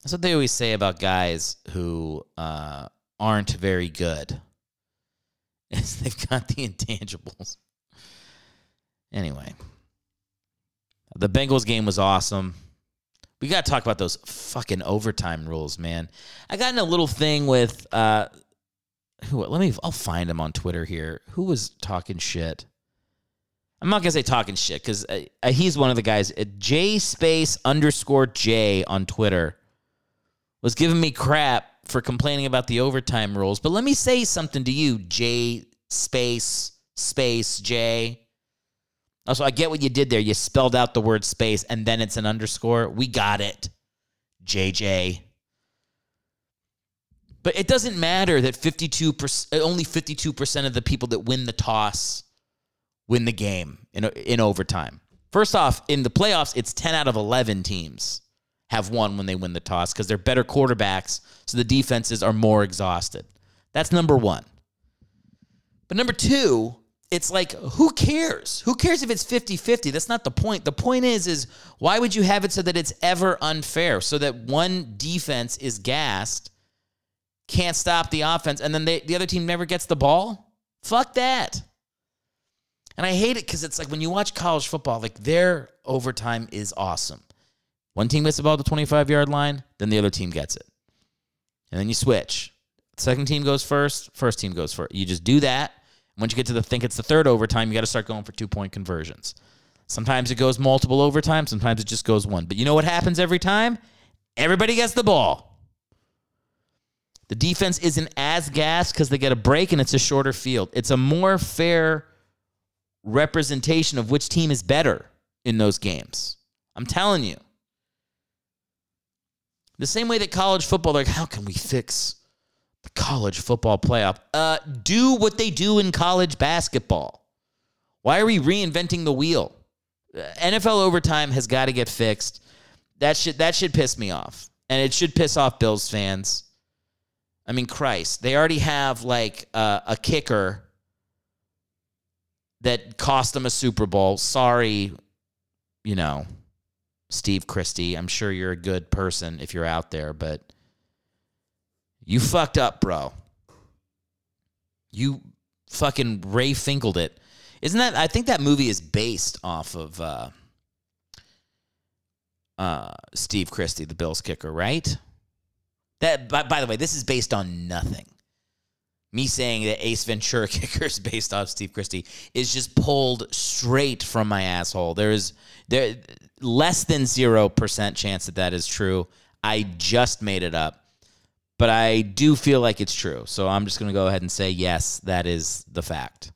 That's what they always say about guys who uh, aren't very good. Is they've got the intangibles. Anyway, the Bengals game was awesome. We got to talk about those fucking overtime rules, man. I got in a little thing with uh, who? Let me. I'll find him on Twitter here. Who was talking shit? I'm not gonna say talking shit because uh, uh, he's one of the guys. Uh, J space underscore J on Twitter was giving me crap for complaining about the overtime rules. But let me say something to you, J space space J. Also, I get what you did there. You spelled out the word space and then it's an underscore. We got it. JJ. But it doesn't matter that 52% only 52% of the people that win the toss win the game in in overtime. First off, in the playoffs, it's 10 out of 11 teams have won when they win the toss because they're better quarterbacks, so the defenses are more exhausted. That's number 1. But number 2, it's like who cares? Who cares if it's 50-50? That's not the point. The point is is why would you have it so that it's ever unfair so that one defense is gassed can't stop the offense, and then they, the other team never gets the ball. Fuck that. And I hate it because it's like when you watch college football, like their overtime is awesome. One team gets the ball to the 25 yard line, then the other team gets it. And then you switch. Second team goes first, first team goes first. You just do that. Once you get to the think it's the third overtime, you got to start going for two point conversions. Sometimes it goes multiple overtime, sometimes it just goes one. But you know what happens every time? Everybody gets the ball. The defense isn't as gassed because they get a break and it's a shorter field. It's a more fair representation of which team is better in those games. I'm telling you. The same way that college football, like, how can we fix the college football playoff? Uh, do what they do in college basketball. Why are we reinventing the wheel? NFL overtime has got to get fixed. That should that should piss me off, and it should piss off Bills fans. I mean, Christ, they already have like uh, a kicker that cost them a Super Bowl. Sorry, you know, Steve Christie. I'm sure you're a good person if you're out there, but you fucked up, bro. You fucking Ray Finkled it. Isn't that? I think that movie is based off of uh, uh, Steve Christie, the Bills kicker, right? That, by, by the way, this is based on nothing. Me saying that Ace Ventura kicker is based off Steve Christie is just pulled straight from my asshole. There is there less than zero percent chance that that is true. I just made it up, but I do feel like it's true. So I'm just going to go ahead and say yes, that is the fact.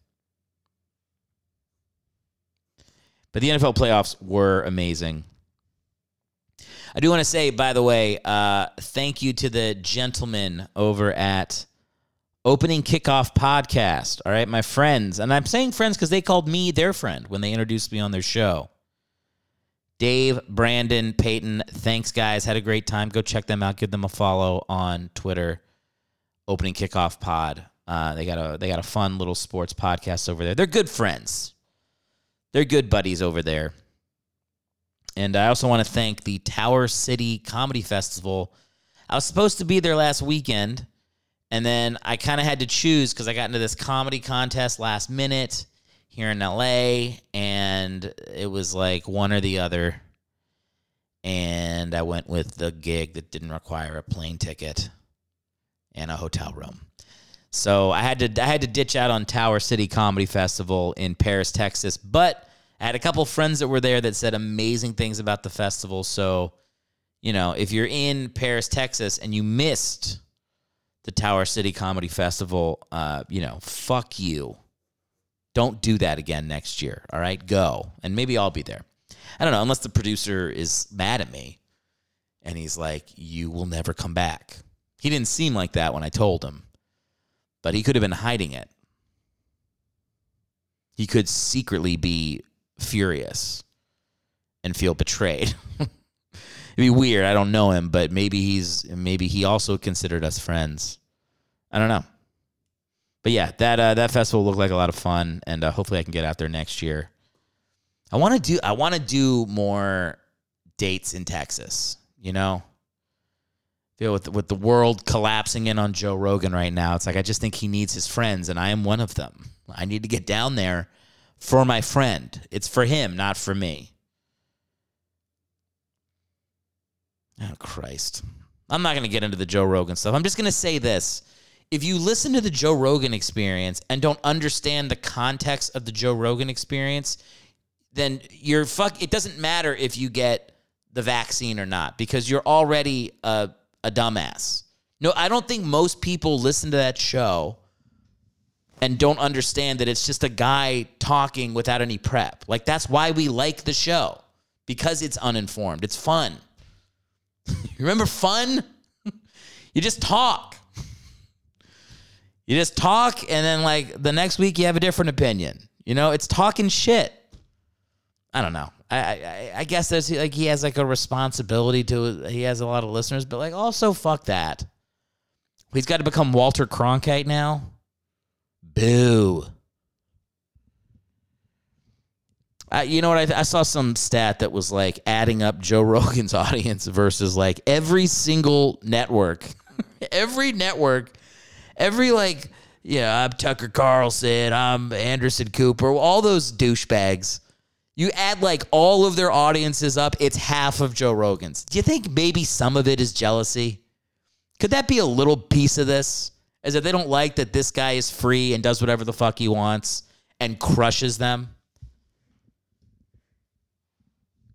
But the NFL playoffs were amazing. I do want to say, by the way, uh, thank you to the gentlemen over at Opening Kickoff Podcast. All right, my friends. And I'm saying friends because they called me their friend when they introduced me on their show. Dave, Brandon, Peyton, thanks, guys. Had a great time. Go check them out. Give them a follow on Twitter. Opening Kickoff Pod. Uh, they got a they got a fun little sports podcast over there. They're good friends. They're good buddies over there. And I also want to thank the Tower City Comedy Festival. I was supposed to be there last weekend, and then I kind of had to choose because I got into this comedy contest last minute here in LA, and it was like one or the other. And I went with the gig that didn't require a plane ticket and a hotel room. So I had to I had to ditch out on Tower City Comedy Festival in Paris, Texas, but I had a couple friends that were there that said amazing things about the festival. So, you know, if you're in Paris, Texas, and you missed the Tower City Comedy Festival, uh, you know, fuck you. Don't do that again next year. All right, go, and maybe I'll be there. I don't know, unless the producer is mad at me, and he's like, "You will never come back." He didn't seem like that when I told him, but he could have been hiding it. He could secretly be furious and feel betrayed. It'd be weird. I don't know him, but maybe he's maybe he also considered us friends. I don't know. But yeah, that uh, that festival looked like a lot of fun, and uh, hopefully I can get out there next year. I want to do I want to do more dates in Texas. You know, feel with with the world collapsing in on Joe Rogan right now, it's like I just think he needs his friends, and I am one of them. I need to get down there for my friend. It's for him, not for me. Oh, Christ. I'm not going to get into the Joe Rogan stuff. I'm just going to say this. If you listen to the Joe Rogan experience and don't understand the context of the Joe Rogan experience, then you're fuck it doesn't matter if you get the vaccine or not because you're already a, a dumbass. No, I don't think most people listen to that show and don't understand that it's just a guy talking without any prep. Like that's why we like the show because it's uninformed. It's fun. Remember fun? you just talk. You just talk and then like the next week you have a different opinion. You know, it's talking shit. I don't know. I, I I guess there's like he has like a responsibility to he has a lot of listeners, but like also fuck that. He's got to become Walter Cronkite now. Boo. Uh, you know what? I, I saw some stat that was like adding up Joe Rogan's audience versus like every single network, every network, every like, yeah, I'm Tucker Carlson, I'm Anderson Cooper, all those douchebags. You add like all of their audiences up, it's half of Joe Rogan's. Do you think maybe some of it is jealousy? Could that be a little piece of this? As if they don't like that this guy is free and does whatever the fuck he wants and crushes them?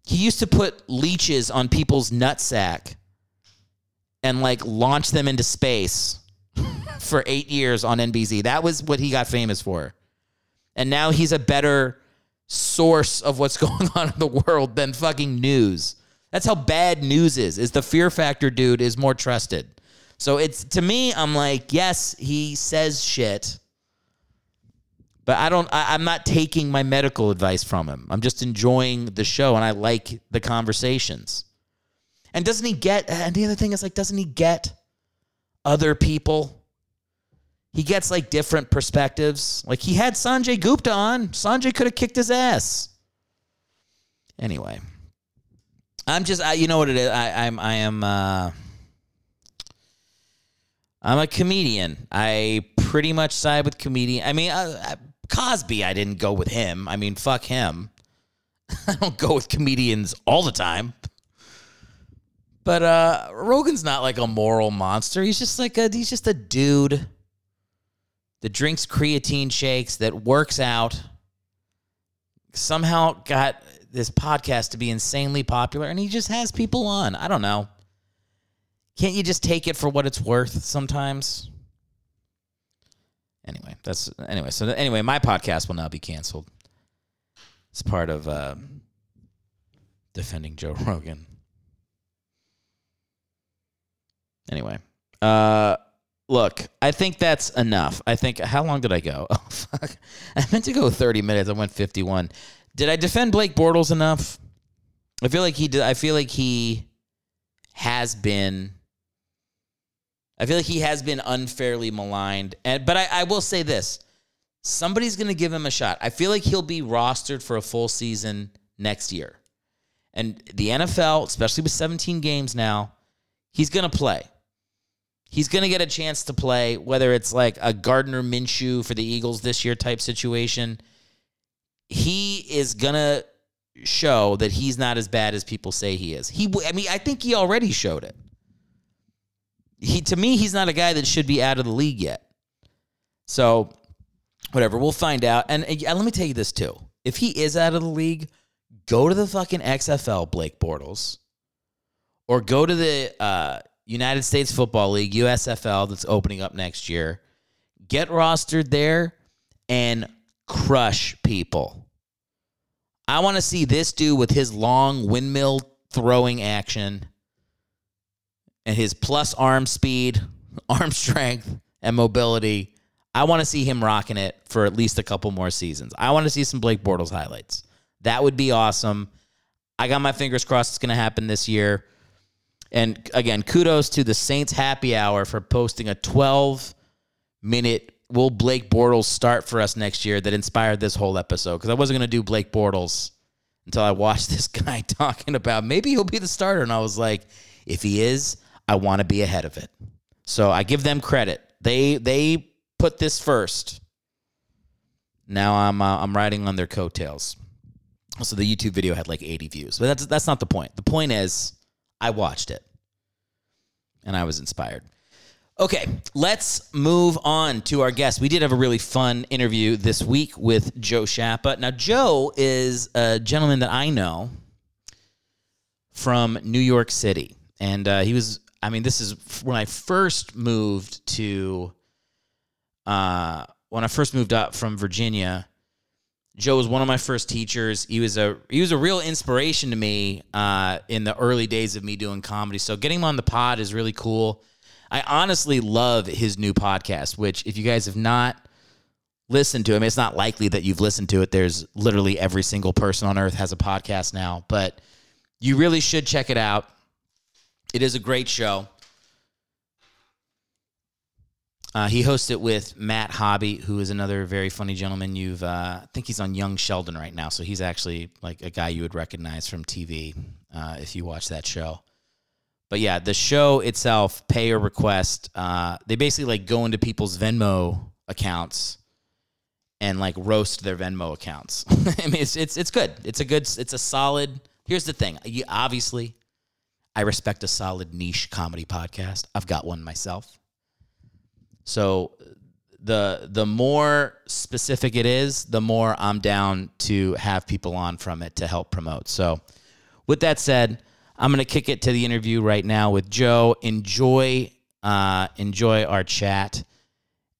He used to put leeches on people's nutsack and like launch them into space for eight years on NBC. That was what he got famous for. And now he's a better source of what's going on in the world than fucking news. That's how bad news is. Is the fear factor dude is more trusted. So it's to me, I'm like, yes, he says shit, but I don't. I, I'm not taking my medical advice from him. I'm just enjoying the show, and I like the conversations. And doesn't he get? And the other thing is like, doesn't he get other people? He gets like different perspectives. Like he had Sanjay Gupta on. Sanjay could have kicked his ass. Anyway, I'm just. I, you know what it is. I, I'm. I am. Uh, I'm a comedian. I pretty much side with comedian. I mean, uh, Cosby, I didn't go with him. I mean, fuck him. I don't go with comedians all the time. But uh Rogan's not like a moral monster. He's just like a he's just a dude that drinks creatine shakes, that works out, somehow got this podcast to be insanely popular, and he just has people on. I don't know. Can't you just take it for what it's worth sometimes? Anyway, that's anyway. So anyway, my podcast will now be canceled. It's part of uh, defending Joe Rogan. Anyway, uh, look, I think that's enough. I think how long did I go? Oh fuck, I meant to go thirty minutes. I went fifty-one. Did I defend Blake Bortles enough? I feel like he did. I feel like he has been I feel like he has been unfairly maligned. And but I, I will say this. Somebody's gonna give him a shot. I feel like he'll be rostered for a full season next year. And the NFL, especially with 17 games now, he's gonna play. He's gonna get a chance to play, whether it's like a Gardner Minshew for the Eagles this year type situation. He is gonna show that he's not as bad as people say he is. He, I mean, I think he already showed it he to me he's not a guy that should be out of the league yet. So whatever, we'll find out. And, and let me tell you this too: if he is out of the league, go to the fucking XFL, Blake Bortles, or go to the uh, United States Football League (USFL) that's opening up next year. Get rostered there and crush people. I want to see this dude with his long windmill throwing action and his plus arm speed, arm strength, and mobility. I want to see him rocking it for at least a couple more seasons. I want to see some Blake Bortles highlights. That would be awesome. I got my fingers crossed it's going to happen this year. And again, kudos to the Saints Happy Hour for posting a 12 minute will Blake Bortles start for us next year that inspired this whole episode because I wasn't going to do Blake Bortles until I watched this guy talking about maybe he'll be the starter. And I was like, if he is, I want to be ahead of it. So I give them credit. They they put this first. Now I'm uh, I'm riding on their coattails. So the YouTube video had like 80 views, but that's that's not the point. The point is I watched it and I was inspired. Okay, let's move on to our guest. We did have a really fun interview this week with Joe Schappa. Now, Joe is a gentleman that I know from New York City, and uh, he was I mean, this is when I first moved to uh, when I first moved up from Virginia, Joe was one of my first teachers. He was a he was a real inspiration to me uh, in the early days of me doing comedy. So getting him on the pod is really cool. I honestly love his new podcast, which if you guys have not listened to him, it's not likely that you've listened to it. There's literally every single person on earth has a podcast now, but you really should check it out. It is a great show. Uh, he hosts it with Matt Hobby, who is another very funny gentleman. You've, uh, I think he's on Young Sheldon right now, so he's actually like a guy you would recognize from TV uh, if you watch that show. But yeah, the show itself, pay or request, uh, they basically like go into people's Venmo accounts and like roast their Venmo accounts. I mean, it's it's it's good. It's a good. It's a solid. Here's the thing. You, obviously, I respect a solid niche comedy podcast. I've got one myself. So the the more specific it is, the more I'm down to have people on from it to help promote. So with that said, I'm gonna kick it to the interview right now with Joe. Enjoy uh, enjoy our chat.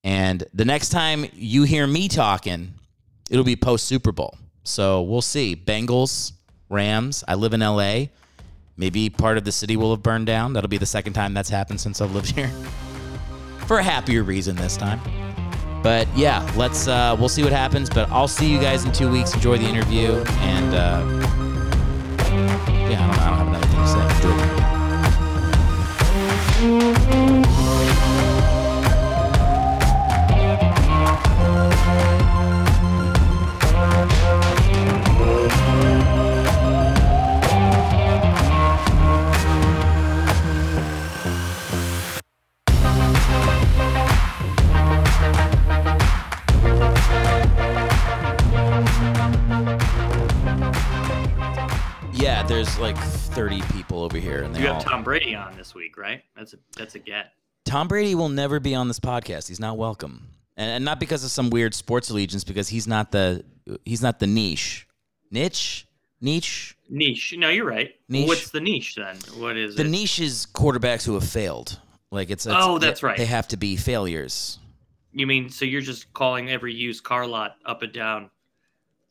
And the next time you hear me talking, it'll be post Super Bowl. So we'll see. Bengals, Rams. I live in LA. Maybe part of the city will have burned down. That'll be the second time that's happened since I've lived here for a happier reason this time. But yeah, let's uh, we'll see what happens. But I'll see you guys in two weeks. Enjoy the interview, and uh, yeah, I don't, I don't have another thing to say. Yeah, there's like 30 people over here, and they You all. have Tom Brady on this week, right? That's a that's a get. Tom Brady will never be on this podcast. He's not welcome, and, and not because of some weird sports allegiance, because he's not the he's not the niche, niche, niche. Niche. No, you're right. Niche. What's the niche then? What is The it? niche is quarterbacks who have failed. Like it's, it's Oh, that's they- right. They have to be failures. You mean so you're just calling every used car lot up and down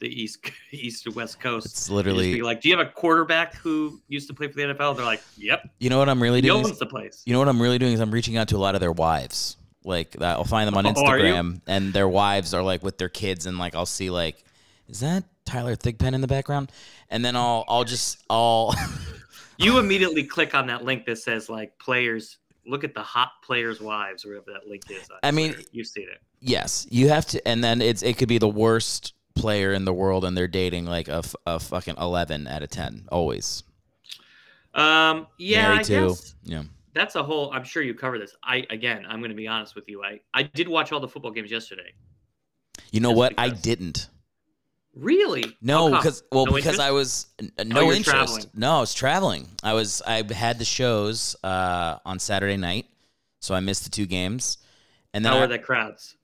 the east east to west coast? It's literally- be like, do you have a quarterback who used to play for the NFL? They're like, yep. You know what I'm really He doing? owns the place. You know what I'm really doing is I'm reaching out to a lot of their wives. Like I'll find them on Oh. Instagram, and their wives are like with their kids, and like I'll see like, is that Tyler Thigpen in the background? And then I'll I'll just I'll You immediately click on that link that says like players. Look at the hot players' wives, wherever that link is. I mean, Twitter. you've seen it. Yes, you have to, and then it's it could be the worst player in the world, and they're dating like a, a fucking eleven out of ten always. Um, yeah, Married I to, guess yeah. that's a whole. I'm sure you cover this. I again, I'm going to be honest with you. I I did watch all the football games yesterday. You know what? I didn't. Really? No, because well, No because interest? I was Oh, no you're interest. traveling. No, I was traveling. I was I had the shows uh, on Saturday night, so I missed the two games, and then How I- were the crowds?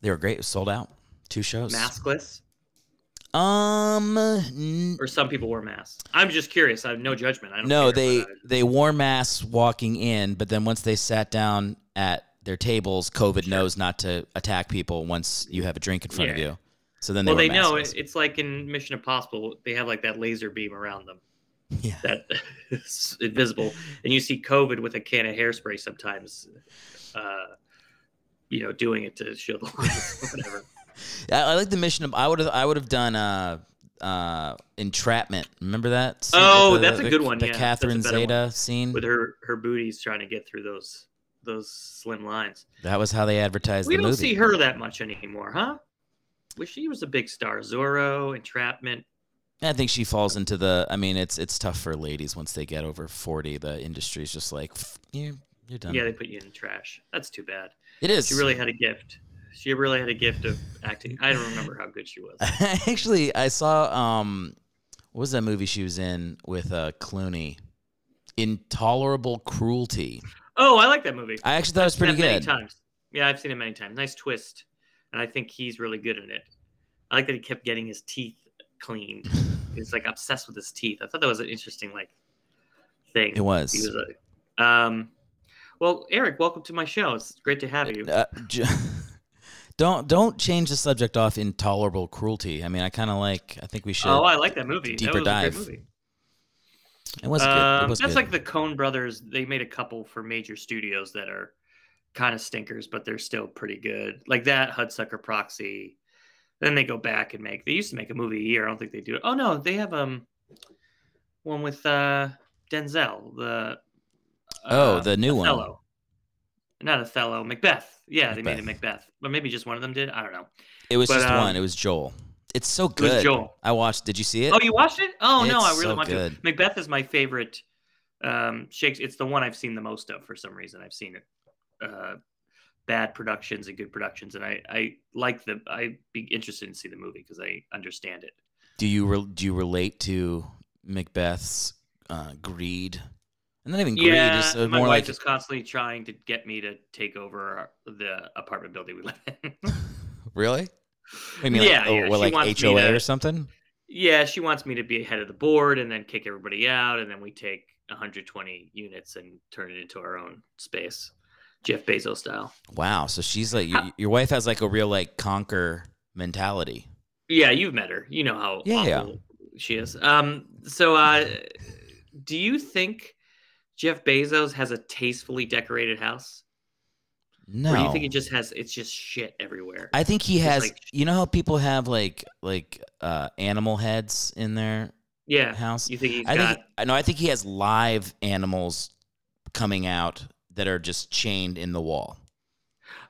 they were great. It was sold out. Two shows. Maskless, Um, n- or some people wear masks. I'm just curious. I have no judgment. I don't. no, they uh, they wore masks walking in, but then once they sat down at their tables, COVID knows not to attack people once you have a drink in front of you. So then they well, they know it, it's like in Mission Impossible. They have like that laser beam around them. Yeah. That is invisible, and you see COVID with a can of hairspray sometimes. Uh, you know, doing it to show the whatever. I, I like the mission. Of, I would have. I would have done uh, uh, entrapment. Remember that? scene Oh, the- that's a the- good one. The yeah, Catherine Zeta one. scene. with her her booties trying to get through those those slim lines. That was how they advertised we the don't movie. see her that much anymore, huh? Wish she was a big star. Zorro, Entrapment. I think she falls into the. I mean, it's it's tough for ladies once they get over forty. The industry's just like you. You're done. Yeah, they put you in the trash. That's too bad. It is. She really had a gift. She really had a gift of acting. I don't remember how good she was. Actually, I saw um, what was that movie she was in with uh Clooney? Intolerable Cruelty. Oh, I like that movie. I actually thought it was I've pretty good. Many times. Yeah, I've seen it many times. Nice twist, and I think he's really good in it. I like that he kept getting his teeth cleaned. He's like obsessed with his teeth. I thought that was an interesting like thing. It was. He was a, um, well, Eric, welcome to my show. It's great to have you. Uh, J- Don't don't change the subject off intolerable cruelty. I mean, I kind of like. I think we should. Oh, I like that movie. Deeper that was dive. A great movie. It was good. It Um, was that's good. like the Coen Brothers. They made a couple for major studios that are kind of stinkers, but they're still pretty good. Like that Hudsucker Proxy. Then they go back and make. They used to make a movie a year. I don't think they do it. Oh no, they have um one with uh Denzel. The Oh, uh, the new one. Not Othello, Macbeth. Yeah, they made it Macbeth. Macbeth, but maybe just one of them did. I don't know. It was but, just um, one. It was Joel. It's so was good. Joel. I watched. Did you see it? Oh, you watched it? Oh no, I really so want good. to. Macbeth is my favorite. Um, Shakespeare. It's the one I've seen the most of for some reason. I've seen it. Uh, bad productions and good productions, and I I like the. I'd be interested in see the movie because I understand it. Do you re- do you relate to Macbeth's uh, greed? And not even greed. yeah, Just uh, my more wife like is constantly trying to get me to take over our, the apartment building we live in. really. I mean, Yeah, like, oh, yeah, what, like HOA to- or something. Yeah, she wants me to be head of the board and then kick everybody out, and then we take 120 units and turn it into our own space, Jeff Bezos style. Wow. So she's like, your, your wife has like a real like conquer mentality. Yeah, you've met her. You know how Yeah, yeah. she is. Um, so, uh, do you think Jeff Bezos has a tastefully decorated house? No. Or do you think he just has it's just shit everywhere? I think he Just has. like- you know how people have like like uh animal heads in their yeah. house. You think he's I got think I know. I think he has live animals coming out that are just chained in the wall.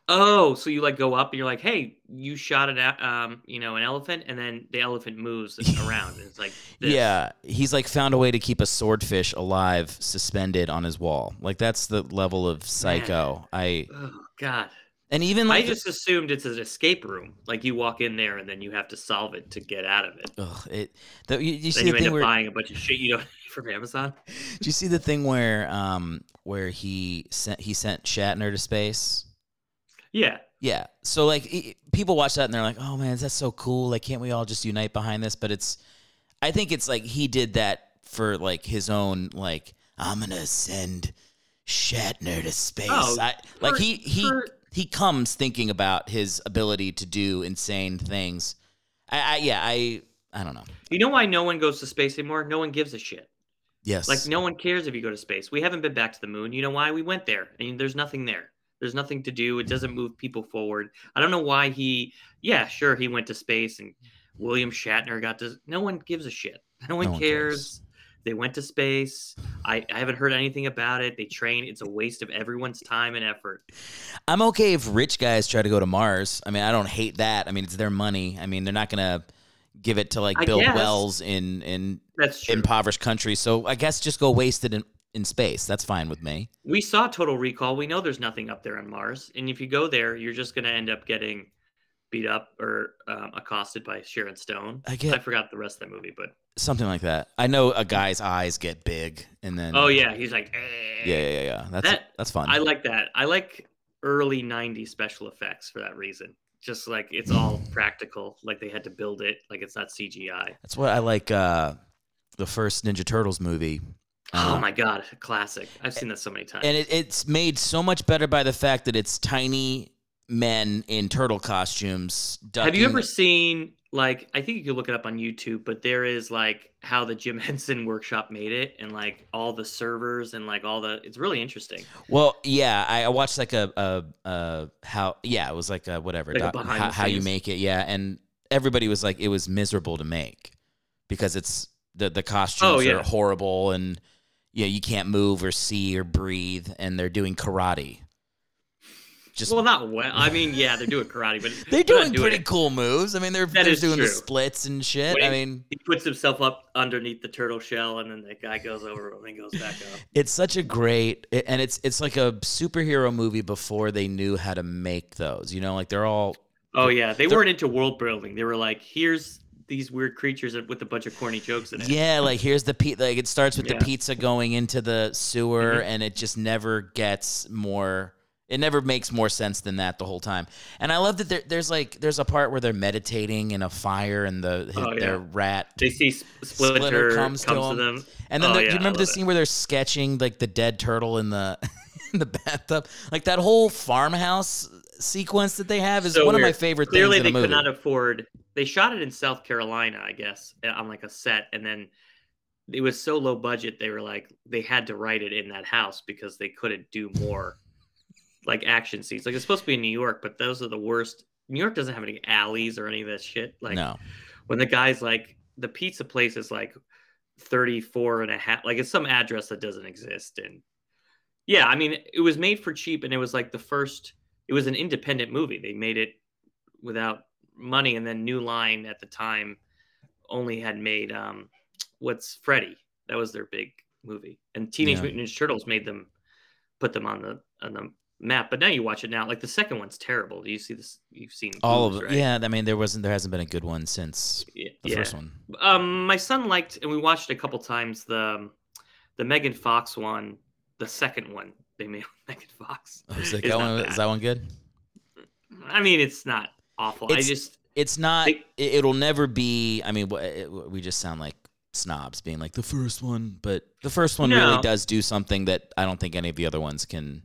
Oh, so you like go up and you're like, hey, you shot an a- um, you know, an elephant, and then the elephant moves around. It's like this. Yeah, he's like found a way to keep a swordfish alive, suspended on his wall. Like that's the level of psycho. I Oh God. and even I like the- just assumed it's an escape room. Like you walk in there and then you have to solve it to get out of it. ugh, it. The, you, you see you the end thing up where buying a bunch of shit you don't from Amazon. do you see the thing where um where he sent he sent Shatner to space? Yeah. Yeah. So like i- people watch that and they're like, "Oh man, that's so cool. Like can't we all just unite behind this?" But it's I think it's like he did that for like his own like I'm going to send Shatner to space. Oh, I, like for- he he for- he comes thinking about his ability to do insane things. I, I yeah, I I don't know. You know why no one goes to space anymore? No one gives a shit. Yes. Like no one cares if you go to space. We haven't been back to the moon. You know why? We went there. and there's nothing there. There's nothing to do. It doesn't move people forward. I don't know why he. Yeah, sure, he went to space and William Shatner got to. No one gives a shit. No one, No one cares. They went to space. I, I haven't heard anything about it. They train. It's a waste of everyone's time and effort. I'm okay if rich guys try to go to Mars. I mean, I don't hate that. I mean, it's their money. I mean, they're not gonna give it to like I build guess. wells in in That's impoverished countries. So I guess just go waste it in, in space. That's fine with me. we saw Total Recall. We know there's nothing up there on Mars, and if you go there, you're just going to end up getting beat up or um, accosted by Sharon Stone. I get- I forgot the rest of that movie, but Something like that. I know a guy's eyes get big, and then oh yeah, he's like, eh. yeah, yeah, yeah. yeah. That's That- that's fun. I like that. I like early '90s special effects for that reason. Just like it's all practical, like they had to build it, like it's not CGI. that's what I like. Uh, the first Ninja Turtles movie. Oh Um, my god, classic! I've seen that so many times. and it, it's made so much better by the fact that it's tiny men in turtle costumes. Have you ever seen like I think you could look it up on YouTube, but there is like how the Jim Henson workshop made it and like all the servers and like all the it's really interesting. Well, yeah, I, I watched like a, a, a how yeah, it was like a whatever Like a doc- behind how, how you make it, yeah, and everybody was like it was miserable to make because it's the the costumes Oh, yeah. are horrible and yeah, you can't move or see or breathe, and they're doing karate. Just well, not well. I mean, yeah, they're doing karate, but they're not doing pretty it. cool moves. I mean, they're That they're doing the splits and shit. When I mean, he puts himself up underneath the turtle shell, and then the guy goes over and then goes back up. it's such a great and it's it's like a superhero movie before they knew how to make those. You know, like they're all Oh yeah, they weren't into world building. They were like, here's these weird creatures with a bunch of corny jokes in it. Yeah, like here's the pe- like it starts with Yeah. the pizza going into the sewer, Mhm. and it just never gets more. It never makes more sense than that the whole time. And I love that there, there's like there's a part where they're meditating in a fire, and the his, Oh, yeah. their rat. They see S- Splinter, comes, to, them. And then Oh, yeah, do you remember the love it. scene where they're sketching like the dead turtle in the in the bathtub? Like that whole farmhouse sequence that they have is So one of my favorite Clearly, things in they a could not afford. They shot it in South Carolina, I guess, uh, on like a set, and then it was so low budget. They were like they had to write it in that house because they couldn't do more like action scenes. Like it's supposed to be in New York, but those are the worst. New York doesn't have any alleys or any of that shit. Like no, when the guy's like the pizza place is like 34 and a half like it's some address that doesn't exist and yeah i mean it was made for cheap and it was like the first it was an independent movie they made it without money and then new line at the time only had made um what's freddy that was their big movie and teenage Yeah. mutant ninja turtles made them put them on the on the map but now you watch it now like the second one's terrible do you see this you've seen all of Ooze, it. right? Yeah, I mean, there wasn't, there hasn't been a good one since the yeah. first one. Um, my son liked, and we watched a couple times the the Megan Fox one, the second one they made with Megan Fox. Oh, is, that, that one, is that one good? I mean, it's not awful. I just It's not. It'll never be. I mean, we just sound like snobs being like the first one, but the first one really does do something that I don't think any of the other ones can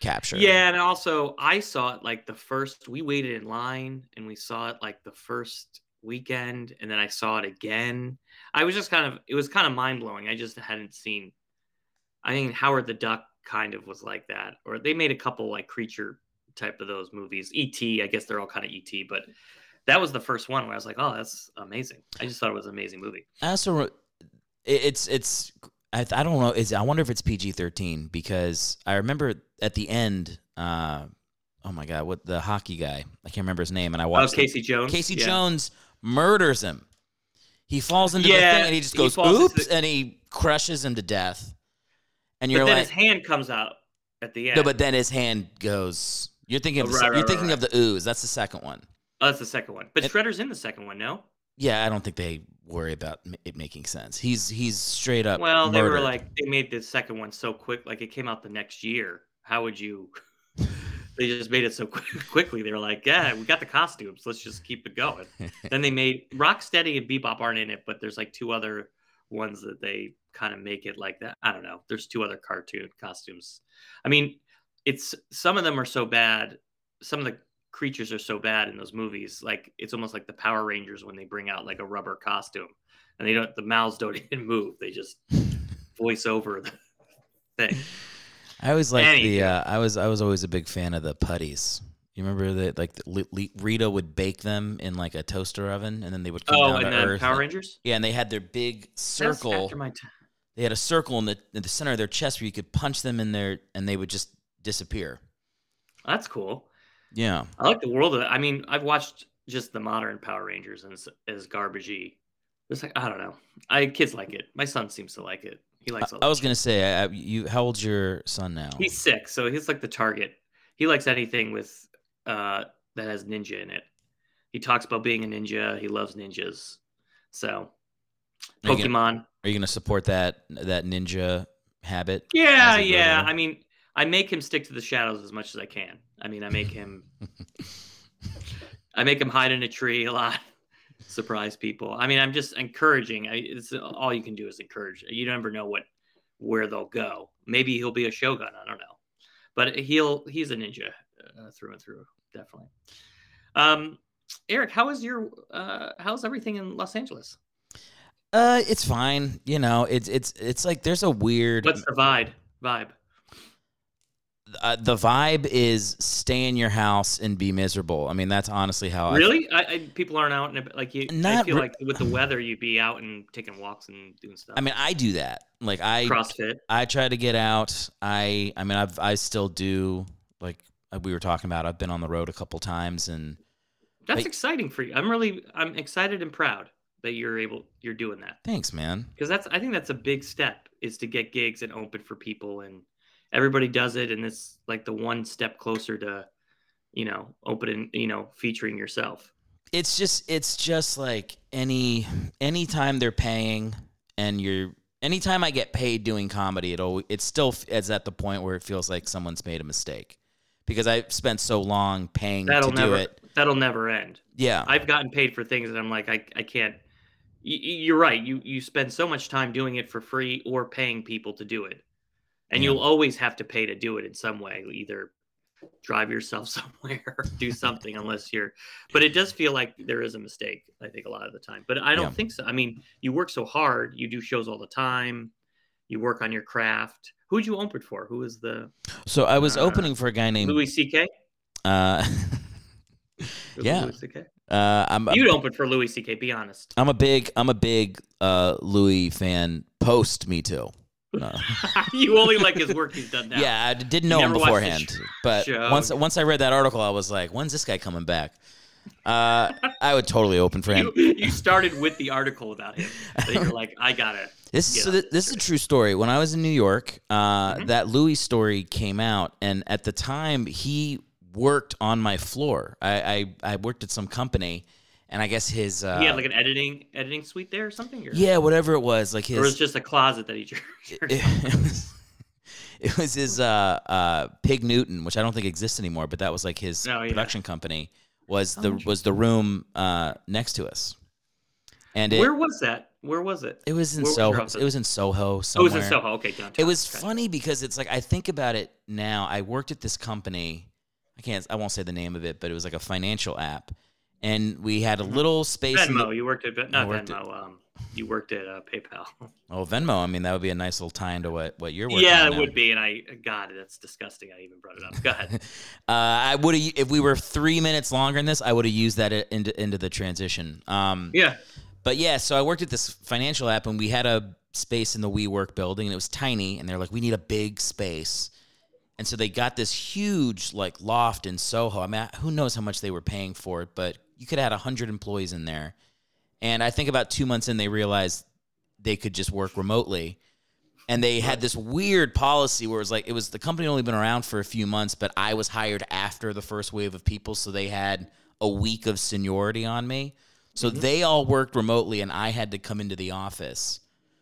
capture. yeah, and also I saw it like the first. We waited in line, and we saw it like the first weekend, and then I saw it again. I was just kind of. It was kind of mind blowing. I just hadn't seen. I mean, Howard the Duck kind of was like that, or they made a couple like creature type of those movies. E.T. I guess they're all kind of E.T. But that was the first one where I was like, oh, that's amazing. I just thought it was an amazing movie. I also it's it's I, I don't know is I wonder if it's PG thirteen because I remember at the end. uh Oh my god, what the hockey guy? I can't remember his name, and I Oh, watched. the- Casey Jones. Casey Yeah. Jones murders him. He falls into the Yeah, thing and he just goes into oops, the- and he crushes him to death. And you're then like, his hand comes out at the end. no, but then his hand goes. You're thinking of Oh, the, right, you're right, thinking right, of the ooze. That's the second one. oh, that's the second one. But It- Shredder's in the second one, no? Yeah, I don't think they worry about it making sense. He's he's straight up. Well, they were like they made the second one so quick, like it came out the next year. How would you? they just made it so quick, quickly. They were like, "Yeah, we got the costumes. Let's just keep it going." then they made Rocksteady and Bebop aren't in it, but there's like two other ones that they kind of make it like that. I don't know. There's two other cartoon costumes. I mean, it's some of them are so bad. Some of the creatures are so bad in those movies. Like it's almost like the Power Rangers when they bring out like a rubber costume, and they don't. The mouths don't even move. They just voice over the thing. I always like the. Uh, I was I was always a big fan of the putties. You remember that like the, Rita would bake them in like a toaster oven, and then they would come Oh, down and to earth. Power and- Rangers. Yeah, and they had their big That's circle. after my time. They had a circle in the in the center of their chest where you could punch them in there, and they would just disappear. That's cool. Yeah, I like the world of. I mean, I've watched just the modern Power Rangers and it's, as garbagey. It's like I don't know. I kids like it. My son seems to like it. He likes. all I, I was gonna say, uh, you. How old's your son now? He's six, so he's like the target. He likes anything with uh, that has ninja in it. He talks about being a ninja. He loves ninjas. So, Are you gonna- Pokemon. Are you gonna support that that ninja habit? Yeah, as you grow yeah. older? I mean, I make him stick to the shadows as much as I can. I mean, I make him. I make him hide in a tree a lot, surprise people. I mean, I'm just encouraging. I, it's all you can do is encourage. You never know what where they'll go. Maybe he'll be a shogun. I don't know, but he'll he's a ninja uh, through and through, definitely. Um, Eric, how is your uh, how's everything in Los Angeles? Uh, it's fine. You know, it's it's it's like there's a weird. What's the vibe? Vibe. Uh, the vibe is stay in your house and be miserable. I mean, that's honestly how I Really? I, I people aren't out and like you. I Not feel re- like with the weather, you'd be out and taking walks and doing stuff. I mean, I do that. Like I CrossFit. I try to get out. I I mean, I've I still do like uh, we were talking about. I've been on the road a couple times, and That's Like- exciting for you. I'm really I'm excited and proud that you're able you're doing that thanks, man. because that's I think that's a big step is to get gigs and open for people and everybody does it and it's like the one step closer to you know opening you know featuring yourself. It's just it's just like any anytime they're paying and you're anytime I get paid doing comedy, it always it still is at the point where it feels like someone's made a mistake because I've spent so long paying That'll to do it. that'll never end. Yeah. I've gotten paid for things that I'm like, I, I can't. You're right. You you spend so much time doing it for free or paying people to do it, and Yeah. you'll always have to pay to do it in some way, either drive yourself somewhere, do something, unless you're. But it does feel like there is a mistake. I think a lot of the time, but I don't Yeah. think so. I mean, you work so hard, you do shows all the time, you work on your craft. Who'd you open for? Who was the So I was Uh, opening for a guy named Louis C.K.? Uh, yeah. Louis C.K.? Uh, I'm, You'd open for Louis C.K. Be honest. I'm a big I'm a big uh, Louis fan. Post me too. No. you only like his work he's done now. Yeah, I didn't know him never watched his beforehand, but show. once once I read that article, I was like, "When's this guy coming back?" Uh, I would totally open for him. You, you started with the article about him. So you're like, I gotta. This get so th- this is a true story. When I was in New York, uh, Mm-hmm. that Louis story came out, and at the time he worked on my floor. I I, I worked at some company, and I guess his uh, he had like an editing editing suite there or something. Or, yeah, whatever it was, like his Or was just a closet that he. it, it was it was his uh, uh, Pig Newton, which I don't think exists anymore, but that was like his Oh, yeah. production company. Was Oh, the was the room uh, next to us, and it, Where was that? Where was it? it was in Where Soho. office? It was in Soho. Oh, it was in Soho. Okay, downtown. It was Okay. funny because it's like I think about it now. I worked at this company. I can't. I won't say the name of it, but it was like a financial app, and we had a little space. in the- Mm-hmm. Venmo. You worked at not worked at- Venmo. um, you worked at uh, PayPal. oh, Venmo. I mean, that would be a nice little tie into what what you're working on. yeah, it now. would be. And I, God, that's disgusting. I even brought it up. Go ahead. Uh, I would have if we were three minutes longer in this. I would have used that into into the transition. Um, yeah. But yeah, so I worked at this financial app, and we had a space in the WeWork building, and it was tiny. And they're like, "We need a big space," and so they got this huge like loft in Soho. I mean, who knows how much they were paying for it, but you could have had hundred employees in there. And I think about two months in, they realized they could just work remotely. And they had this weird policy where it was like it was the company only been around for a few months, but I was hired after the first wave of people, so they had a week of seniority on me. So mm-hmm. they all worked remotely, and I had to come into the office.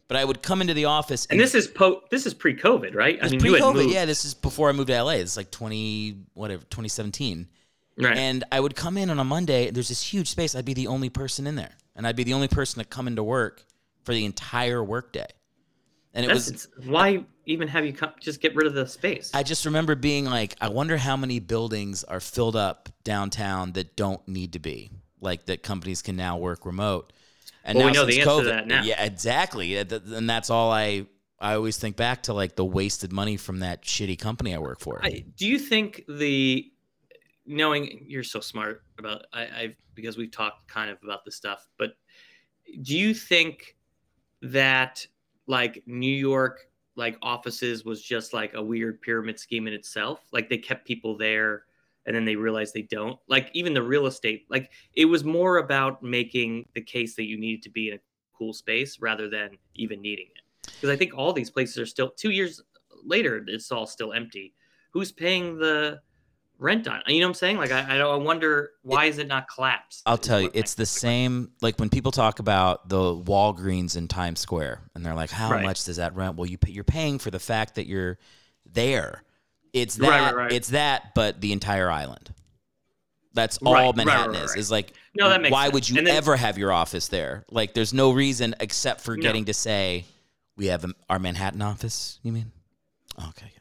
But I would come into the office, And this is po. This is pre-COVID, right? you had pre-COVID. Yeah, this is before I moved to LA. It's like twenty whatever, twenty seventeen. Right. And I would come in on a Monday. There's this huge space. I'd be the only person in there, and I'd be the only person to come into work for the entire workday. And it That's was why even have you come? Just get rid of the space. I just remember being like, I wonder how many buildings are filled up downtown that don't need to be, like that companies can now work remote. And Well, now we know the answer to COVID, that now. yeah, exactly. And that's all I I always think back to, like the wasted money from that shitty company I work for. I, do you think the knowing you're so smart about I, I've because we've talked kind of about this stuff, but do you think that like New York like offices was just like a weird pyramid scheme in itself? Like they kept people there and then they realized they don't. Like even the real estate, like it was more about making the case that you needed to be in a cool space rather than even needing it. Because I think all these places are still two years later, it's all still empty. Who's paying the rent on? You know what I'm saying? Like I, I, don't- I wonder why is it not collapsed? I'll tell you, it's the same. Like when people talk about the Walgreens in Times Square, and they're like, "How Right. much does that rent?" Well, you pay, you're paying for the fact that you're there. It's that. Right, right. It's that, but the entire island. That's all Manhattan is. Is like, No, that makes why sense. would you then- ever have your office there? Like, there's no reason except for No. getting to say, "We have our Manhattan office." You mean? Okay,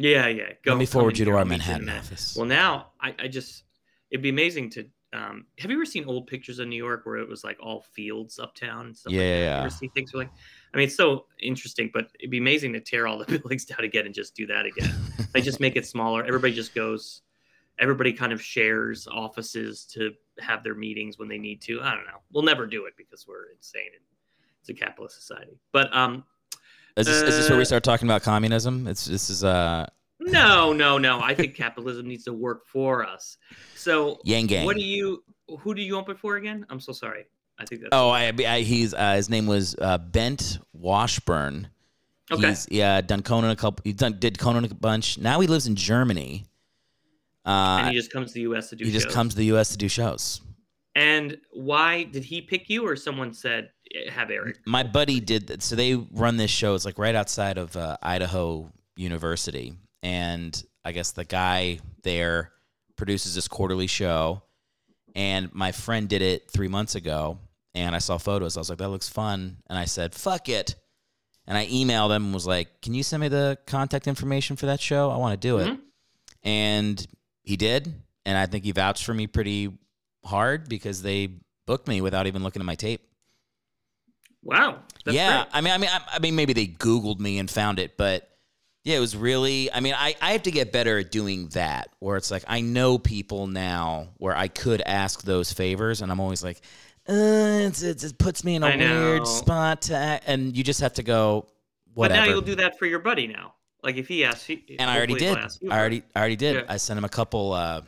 Yeah, yeah. Let me forward you to our I'll meet in Manhattan office. Well, now I, I just it'd be amazing to. Um, have you ever seen old pictures of New York where it was like all fields uptown and stuff? Yeah, like that? yeah, ever see things like? I mean, it's so interesting, but it'd be amazing to tear all the buildings down again and just do that again. like just make it smaller. Everybody just goes. Everybody kind of shares offices to have their meetings when they need to. I don't know. We'll never do it because we're insane and it's a capitalist society. But um, Is this, is this where we Uh, start talking about communism? It's this is uh No, no, no. I think capitalism needs to work for us. So, Yang gang. what do you? Who do you open for again? I'm so sorry. I think that's. Oh, I, I he's uh, his name was uh, Bengt Washburn. Okay. He's yeah done Conan a couple. He done did Conan a bunch. Now he lives in Germany. Uh, and he just comes to the U.S. to do. he just shows. comes to the U.S. to do shows. And why did he pick you, or someone said "Eh, have Eric? My buddy did that. So they run this show. It's like right outside of uh, Idaho University, and I guess the guy there produces this quarterly show. And my friend did it three months ago, and I saw photos. I was like, "That looks fun," and I said, "Fuck it." And I emailed him and was like, "Can you send me the contact information for that show? I want to do it." Mhm. and he did, and I think he vouched for me pretty hard because they booked me without even looking at my tape. Wow. Yeah, great. I mean, I mean, I, I mean, maybe they Googled me and found it, but yeah, it was really. I mean, I I have to get better at doing that. Where it's like I know people now where I could ask those favors, and I'm always like, uh, it's, it's, it puts me in a I know. weird spot, to act, and you just have to go. But now you'll do that for your buddy now. Like if he asks, he, and I already did. I already, I already did. Yeah. I sent him a couple. Uh,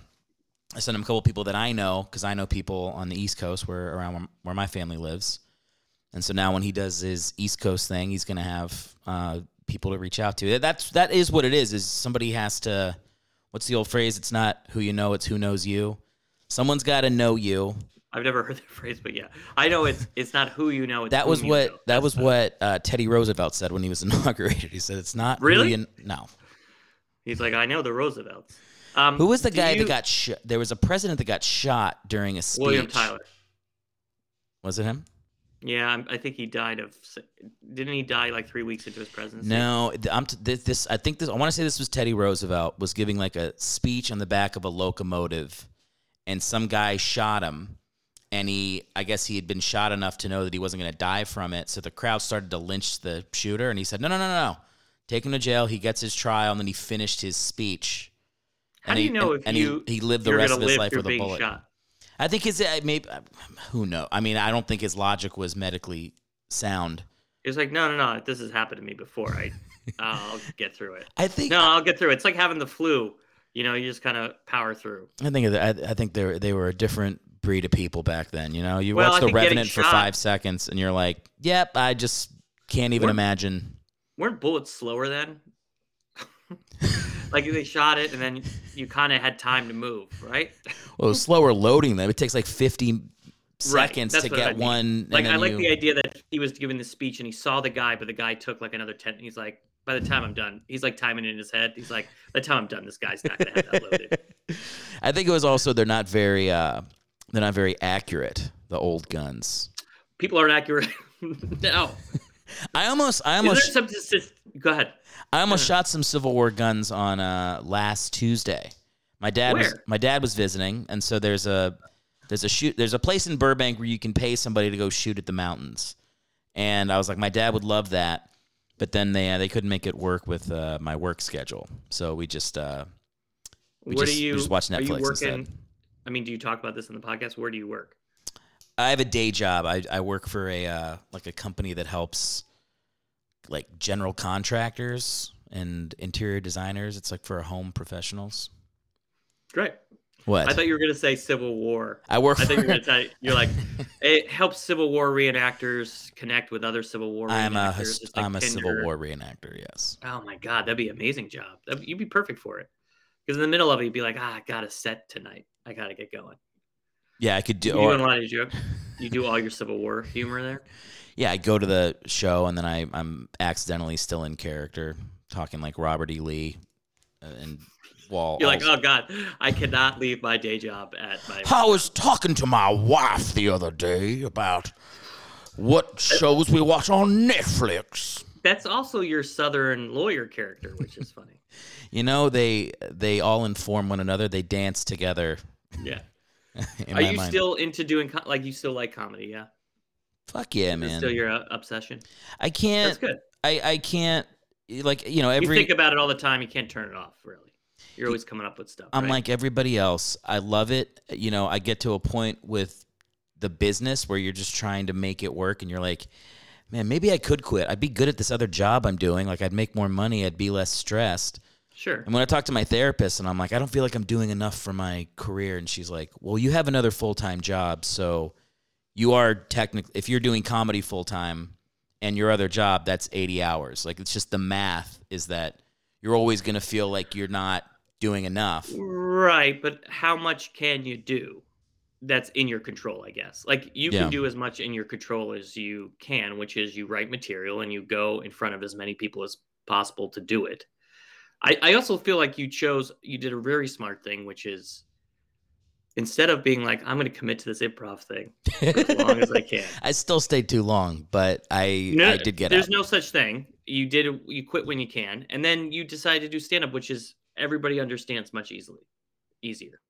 I sent him a couple people that I know because I know people on the East Coast where around where, where my family lives, and so now when he does his East Coast thing, he's gonna have uh, people to reach out to. That's that is what it is. Is somebody has to. What's the old phrase? It's not who you know, it's who knows you. Someone's got to know you. I've never heard that phrase, but yeah, I know it's it's not who you know. It's That was you what know. that was what uh, Teddy Roosevelt said when he was inaugurated. He said, "It's not Really? you no." He's like, I know the Roosevelts. Um, Who was the guy you- that got shot? There was a president that got shot during a speech. William Tyler? Was it him? Yeah, I'm- think he died of. Didn't he die like three weeks into his presidency? No, I'm t- this, this. I think this. I want to say this was Teddy Roosevelt was giving like a speech on the back of a locomotive, and some guy shot him, and he. I guess he had been shot enough to know that he wasn't going to die from it. So the crowd started to lynch the shooter, and he said, "No, no, no, no, no. Take him to jail. He gets his trial, and then he finished his speech. How and do he, you know and, if and you he, he lived the rest of his life with a bullet? shot? I think his uh, maybe who know. I mean, I don't think his logic was medically sound. It's like, no, no, no. This has happened to me before. I, I'll get through it. I think No, I'll get through it. It's like having the flu. You know, you just kind of power through. I think I, I think they were, they were a different breed of people back then. You know, you Well, watch The Revenant for shot- five seconds, and you're like, "Yep, I just can't even We're- imagine." Weren't bullets slower then? like they shot it, and then you kind of had time to move, right? Well, slower loading them. It takes like 50 seconds that's to get I mean. one. Like I like you- the idea that he was giving the speech and he saw the guy, but the guy took like another ten. He's like, by the time I'm done, he's like timing it in his head. He's like, by the time I'm done, this guy's not gonna have that loaded. I think it was also they're not very uh, they're not very accurate. The old guns. People aren't accurate. no, I almost I almost there something? Just, go ahead. I almost shot some Civil War guns on uh, last Tuesday. My dad was my dad was visiting, and so there's a there's a shoot there's a place in Burbank where you can pay somebody to go shoot at the mountains, and I was like, my dad would love that, but then they uh, they couldn't make it work with uh, my work schedule, so we just uh, we Where just, do you? we just watched are you Netflix working? instead. I mean, do you talk about this in the podcast? Where do you work? I have a day job. I, I work for a uh, like a company that helps like general contractors and interior designers. It's like for home professionals. Great. What? I thought you were gonna say Civil War. I work I thought you were for- gonna say you're like it helps Civil War reenactors connect with other Civil War. I'm a hist- like I'm a Civil War reenactor. Yes. Oh my god, that'd be an amazing job. That'd, you'd be perfect for it. Because in the middle of it, you'd be like, ah, I got a set tonight. I gotta get going. Yeah, I could do. You or- do a of joke. You do all your Civil War humor there. yeah, I go to the show and then I I'm accidentally still in character, talking like Robert E. Lee, uh, and Wall. You're like, oh god, I cannot leave my day job at my. I was talking to my wife the other day about what shows we watch on Netflix. That's also your Southern lawyer character, which is funny. You know, they they all inform one another. They dance together. Yeah. Are you mind. still into doing like you still like comedy? Yeah. Fuck yeah, Is man. Still your uh, obsession. I can't. That's good. I I can't. Like you know, you every think about it all the time. You can't turn it off. Really, you're always coming up with stuff. I'm right? like everybody else. I love it. You know, I get to a point with the business where you're just trying to make it work and you're like, man, maybe I could quit. I'd be good at this other job I'm doing. Like I'd make more money, I'd be less stressed. Sure. And when I talk to my therapist and I'm like, I don't feel like I'm doing enough for my career and she's like, "Well, you have another full-time job, so you are technically if you're doing comedy full-time and your other job that's 80 hours. Like it's just the math is that you're always going to feel like you're not doing enough. Right, but how much can you do? That's in your control, I guess. Like you Yeah. can do as much in your control as you can, which is you write material and you go in front of as many people as possible to do it. I, I also feel like you chose you did a very smart thing, which is instead of being like, I'm gonna commit to this improv thing as long as I can. I still stayed too long, but I No, I did get it. There's out. no such thing. You did. You quit when you can, and then you decided to do stand up, which is everybody understands much easily easier.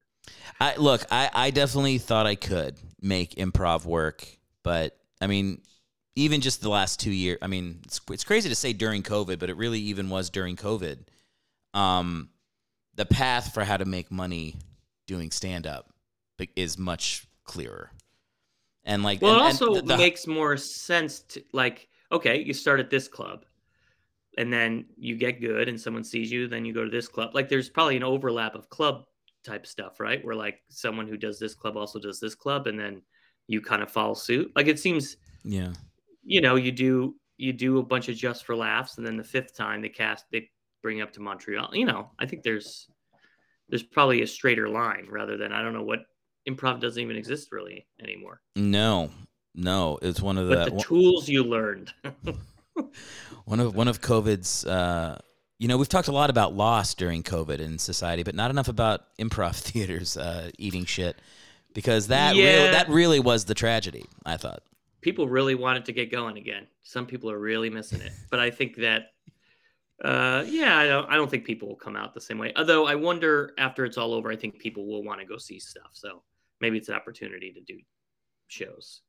I look, I, I definitely thought I could make improv work, but I mean, even just the last two years. I mean, it's it's crazy to say during COVID, but it really even was during COVID. Um, the path for how to make money doing stand up is much clearer. And like, well, and, it also and the- makes more sense to like, okay, you start at this club, and then you get good, and someone sees you, then you go to this club. Like, there's probably an overlap of club type stuff, right? Where like someone who does this club also does this club, and then you kind of follow suit. Like, it seems, yeah, you know, you do you do a bunch of just for laughs, and then the fifth time they cast they bring up to Montreal. You know, I think there's there's probably a straighter line rather than I don't know what improv doesn't even exist really anymore. no, no, it's one of the, But the tools you learned. one of one of COVID's. Uh, you know, we've talked a lot about loss during COVID in society, but not enough about improv theaters uh, eating shit because that Yeah. really, that really was the tragedy. I thought. people really wanted to get going again. Some people are really missing it, but I think that, uh, yeah, I don't, I don't think people will come out the same way. Although I wonder after it's all over, I think people will want to go see stuff. So maybe it's an opportunity to do shows.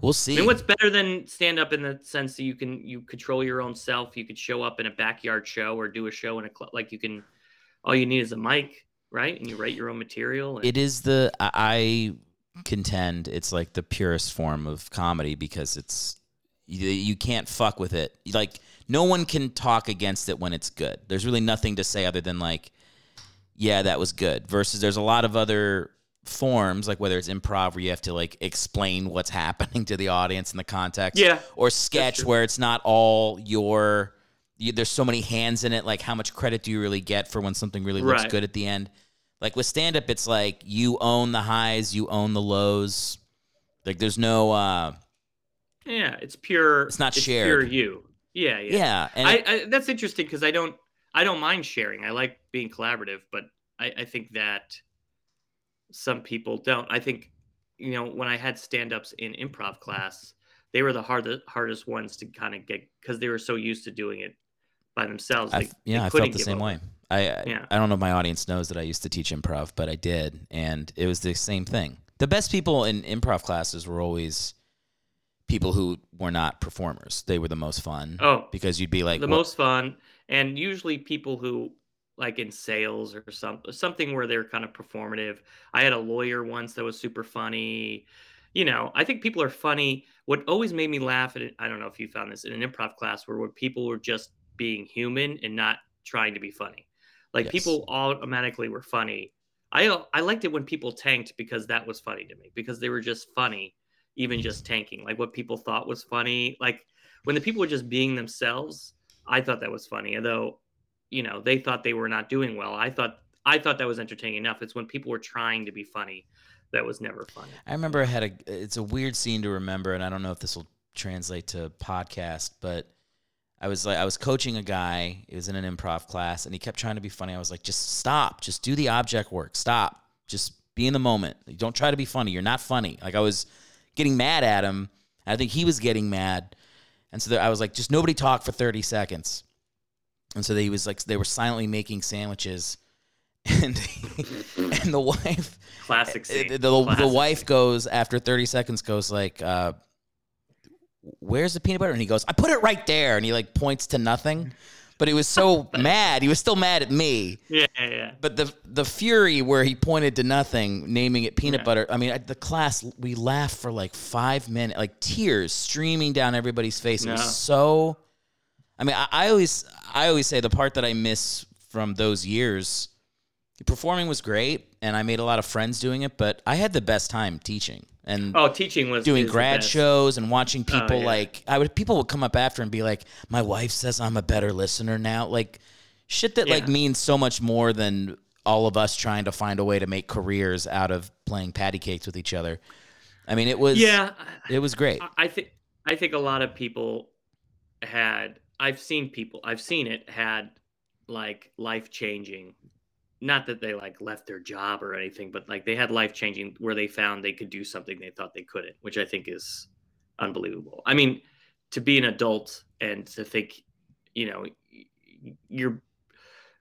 We'll I see. mean, what's better than stand up in the sense that you can you control your own self. You could show up in a backyard show or do a show in a club. Like you can, all you need is a mic, right? And you write your own material. And, It is the I I contend it's like the purest form of comedy because it's you, you can't fuck with it. Like no one can talk against it when it's good. There's really nothing to say other than like, yeah, that was good. Versus there's a lot of other forms like whether it's improv where you have to like explain what's happening to the audience in the context Yeah, or sketch where it's not all your you, there's so many hands in it like how much credit do you really get for when something really looks Right. good at the end like with stand up it's like you own the highs you own the lows like there's no uh yeah, it's pure. It's not Pure shared. you. Yeah, yeah. yeah and I, I that's interesting because I don't I don't mind sharing. I like being collaborative, but I, I think that some people don't. I think you know when I had stand ups in improv class, they were the hardest hardest ones to kind of get because they were so used to doing it by themselves. They, yeah i felt the same up. way I, I Yeah. i don't know if my audience knows that i used to teach improv but i did and it was the same thing the best people in improv classes were always people who were not performers they were the most fun Oh, because you'd be like the "Well, most fun, and usually people who like in sales or some something where they're kind of performative. I had a lawyer once that was super funny. You know, I think people are funny. What always made me laugh, and I don't know if you found this in an improv class, where where people were just being human and not trying to be funny. Like Yes. people automatically were funny. I I liked it when people tanked because that was funny to me because they were just funny, even just tanking. Like what people thought was funny. Like when the people were just being themselves, I thought that was funny. Although, you know, they thought they were not doing well. I thought I thought that was entertaining enough. It's when people were trying to be funny that was never funny. I remember I had a. It's a weird scene to remember, and I don't know if this will translate to podcast, but I was like, I was coaching a guy. It was in an improv class, and he kept trying to be funny. I was like, just stop, just do the object work, stop, just be in the moment. Don't try to be funny. You're not funny. Like I was getting mad at him. I think he was getting mad, and so there, I was like, just nobody talk for thirty seconds. And so they was like, they were silently making sandwiches, and and the wife Classic uh, scene. The, the, the wife scene. goes after 30 seconds goes like uh where's the peanut butter and he goes i put it right there and he like points to nothing but he was so mad. He was still mad at me. Yeah, yeah, yeah. but the the fury where he pointed to nothing naming it peanut Yeah. butter i mean I, the class we laughed for like five minutes like tears streaming down everybody's face. It was so i mean I, I always i always say the part that i miss from those years performing was great and i made a lot of friends doing it but i had the best time teaching and Oh, teaching was doing grad shows and watching Oh, people yeah. like I would people would come up after and be like, My wife says I'm a better listener now. Like shit that like means so much more than all of us trying to find a way to make careers out of playing patty cakes with each other. I mean it was Yeah, it was great. I think I think a lot of people had I've seen people I've seen it had like life changing not that they like left their job or anything but like they had life changing where they found they could do something they thought they couldn't which I think is unbelievable. I mean to be an adult and to think you know you're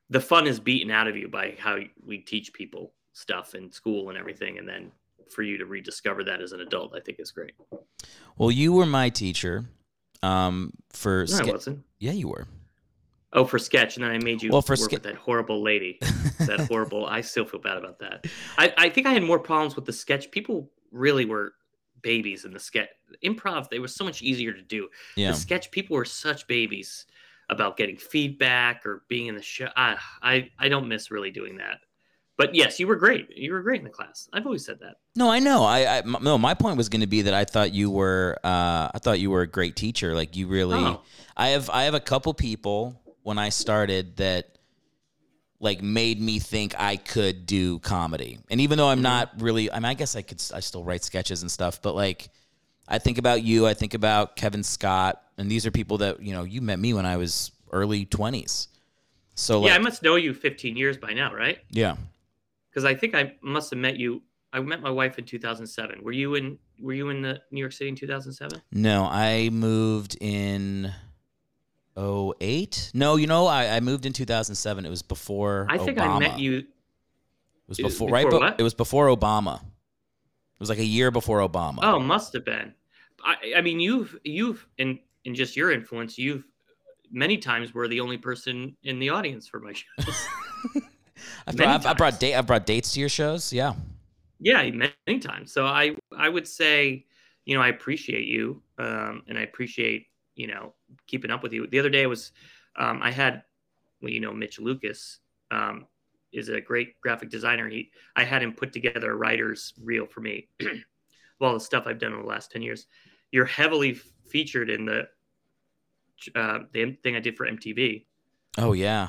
the fun is beaten out of you by how we teach people stuff in school and everything, and then for you to rediscover that as an adult, I think is great. Well, you were my teacher um, for. No, ske-. Yeah, you were. Oh, for sketch, and then I made you Well, for work ske- with that horrible lady. that horrible. I still feel bad about that. I, I think I had more problems with the sketch. People really were babies in the sketch. Improv, they were so much easier to do. Yeah. The sketch people were such babies about getting feedback or being in the show. I, I I don't miss really doing that. But yes, you were great. You were great in the class. I've always said that. No, I know. I, I m- no. My point was going to be that I thought you were. Uh, I thought you were a great teacher. Like you really. Oh. I have. I have a couple people when I started that, like, made me think I could do comedy. And even though I'm not mm-hmm. really, I mean, I guess I could. I still write sketches and stuff. But like, I think about you. I think about Kevin Scott, and these are people that you know. You met me when I was early twenties. So like, yeah, I must know you 15 years by now, right? yeah. Because I think I must have met you. I met my wife in 2007. Were you in Were you in the New York City in 2007? No, I moved in 08. No, you know, I, I moved in 2007. It was before I think Obama. I met you. It was was before, right? But what? it was before Obama. It was like a year before Obama. Oh, must have been. I, I mean, you've you've in in just your influence, you've many times were the only person in the audience for my shows. I've, brought, I've, I brought date. I brought dates to your shows. Yeah. yeah, many times. So I I would say, you know, I appreciate you, um, and I appreciate you know keeping up with you. The other day was, um, I had, well, you know, Mitch Lucas. Um, is a great graphic designer. He, I had him put together a writer's reel for me of all the stuff I've done in the last 10 years. You're heavily featured in the, uh, the thing I did for MTV. Oh yeah,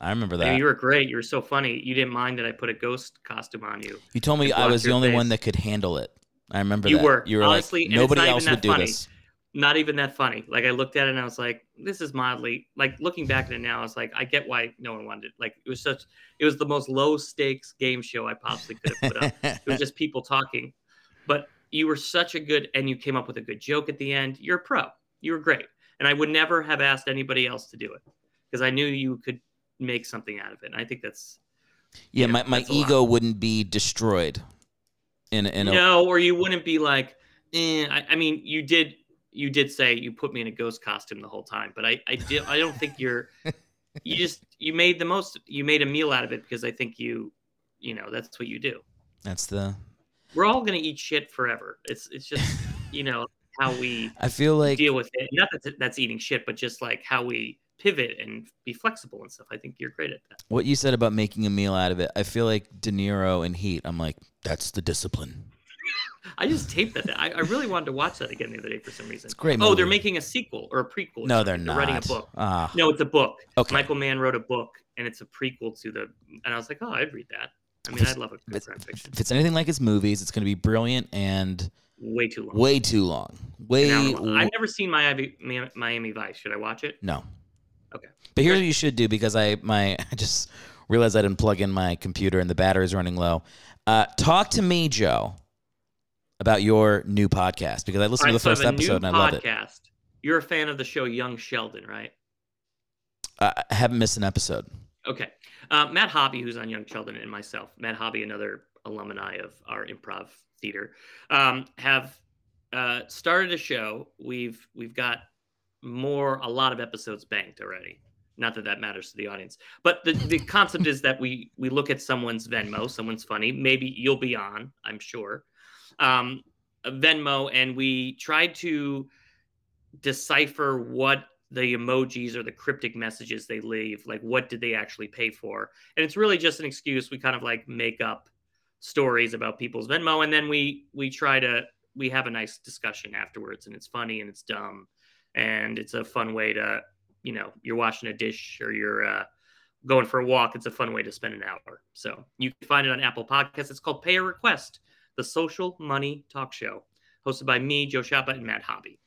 I remember I that. mean, you, were great. You were so funny. You didn't mind that I put a ghost costume on you. You told me I was the only face. one that could handle it. I remember You that. were. You were Honestly, like nobody else would do funny. this. Not even that funny. Like I looked at it and I was like, this is mildly like looking back at it now, I was like, I get why no one wanted it. Like it was such it was the most low stakes game show I possibly could have put up. it was just people talking. But you were such a good and you came up with a good joke at the end. You're a pro. You were great. And I would never have asked anybody else to do it because I knew you could make something out of it. And I think that's Yeah, you know, my, my a lot. ego wouldn't be destroyed. In in a, no, or you wouldn't be like, eh. I, I mean, you did. You did say you put me in a ghost costume the whole time, but I, I did. I don't think you're. You just you made the most. You made a meal out of it because I think you, you know, that's what you do. that's the. We're all gonna eat shit forever. It's it's just you know how we I feel like deal with it. Not that that's eating shit, but just like how we pivot and be flexible and stuff. I think you're great at that. what you said about making a meal out of it. I feel like De Niro in Heat. I'm like, that's the discipline. I just taped that. I, I really wanted to watch that again the other day for some reason. It's great Oh, they're making a sequel or a prequel. No, they're not. They're writing a book. Ah. No, it's a book. Okay. Michael Mann wrote a book, and it's a prequel to the. And I was like, oh, I'd read that. I mean, I'd love a good crime fiction. If it's anything like his movies, it's going to be brilliant and Way too long. way too long. Way long. I've never seen Miami, Miami Vice. Should I watch it? no. Okay. But here's what you should do because I my I just realized I didn't plug in my computer and the battery's running low. Uh, talk to me, Joe, about your new podcast because I listened All to the so first have a new episode and I love it. podcast. You're a fan of the show Young Sheldon, right? I I haven't missed an episode. Okay. Uh, Matt Hobby, who's on Young Sheldon, and myself, Matt Hobby, another alumni of our improv theater, um, have uh, started a show. We've we've got more a lot of episodes banked already. Not that that matters to the audience, but the, the concept is that we we look at someone's Venmo, someone's funny. Maybe you'll be on, I'm sure, um, Venmo, and we try to decipher what the emojis or the cryptic messages they leave like what did they actually pay for? And it's really just an excuse. We kind of like make up stories about people's venmo and then we we try to we have a nice discussion afterwards and it's funny and it's dumb and it's a fun way to you know you're washing a dish or you're uh, going for a walk it's a fun way to spend an hour. So you can find it on apple podcasts. It's called pay a request the social money talk show hosted by me joe shapa and matt hobby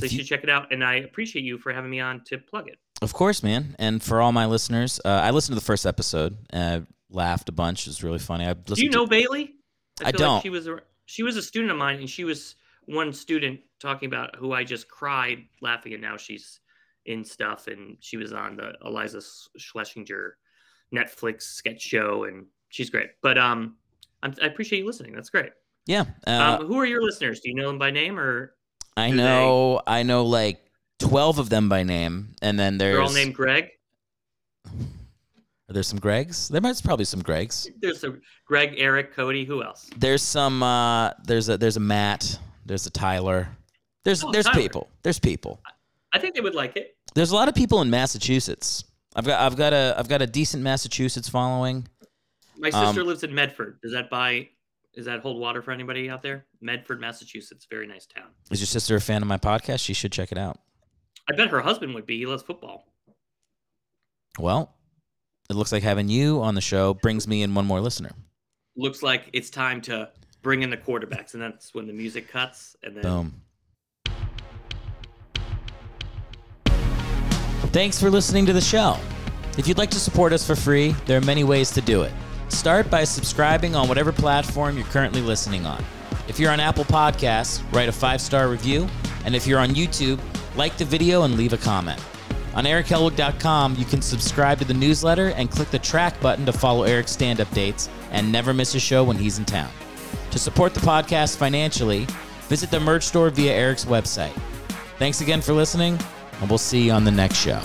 so you, should check it out, and I appreciate you for having me on to plug it. Of course, man. And for all my listeners, uh, I listened to the first episode. Uh, laughed a bunch. It was really funny. I Do you know Bailey? I feel don't. Like she was a, she was a student of mine, and she was one student talking about who I just cried laughing, and now she's in stuff, and she was on the Iliza Shlesinger Netflix sketch show, and she's great. But um, I'm, I appreciate you listening. That's great. Yeah. Uh, um, who are your listeners? Do you know them by name or I know I know like 12 of them by name and then there's they're all named Greg? Are there some Gregs? There might probably some Gregs. There's a Greg, Eric, Cody. Who else? There's some uh there's a there's a Matt, there's a Tyler. There's Oh, there's Tyler. people. There's people. I think they would like it. There's a lot of people in Massachusetts. I've got I've got a I've got a decent Massachusetts following. My Um, sister lives in Medford. Does that buy? Does that hold water for anybody out there? Medford, Massachusetts, very nice town. Is your sister a fan of my podcast? She should check it out. I bet her husband would be. He loves football. Well, it looks like having you on the show brings me in one more listener. Looks like it's time to bring in the quarterbacks, and that's when the music cuts, and then Boom. Thanks for listening to the show. If you'd like to support us for free, there are many ways to do it. Start by subscribing on whatever platform you're currently listening on. If you're on Apple Podcasts, write a five star review. And if you're on YouTube, like the video and leave a comment. On erichellwig.com, you can subscribe to the newsletter and click the track button to follow Eric's stand up dates and never miss a show when he's in town. To support the podcast financially, visit the merch store via Eric's website. Thanks again for listening, and we'll see you on the next show.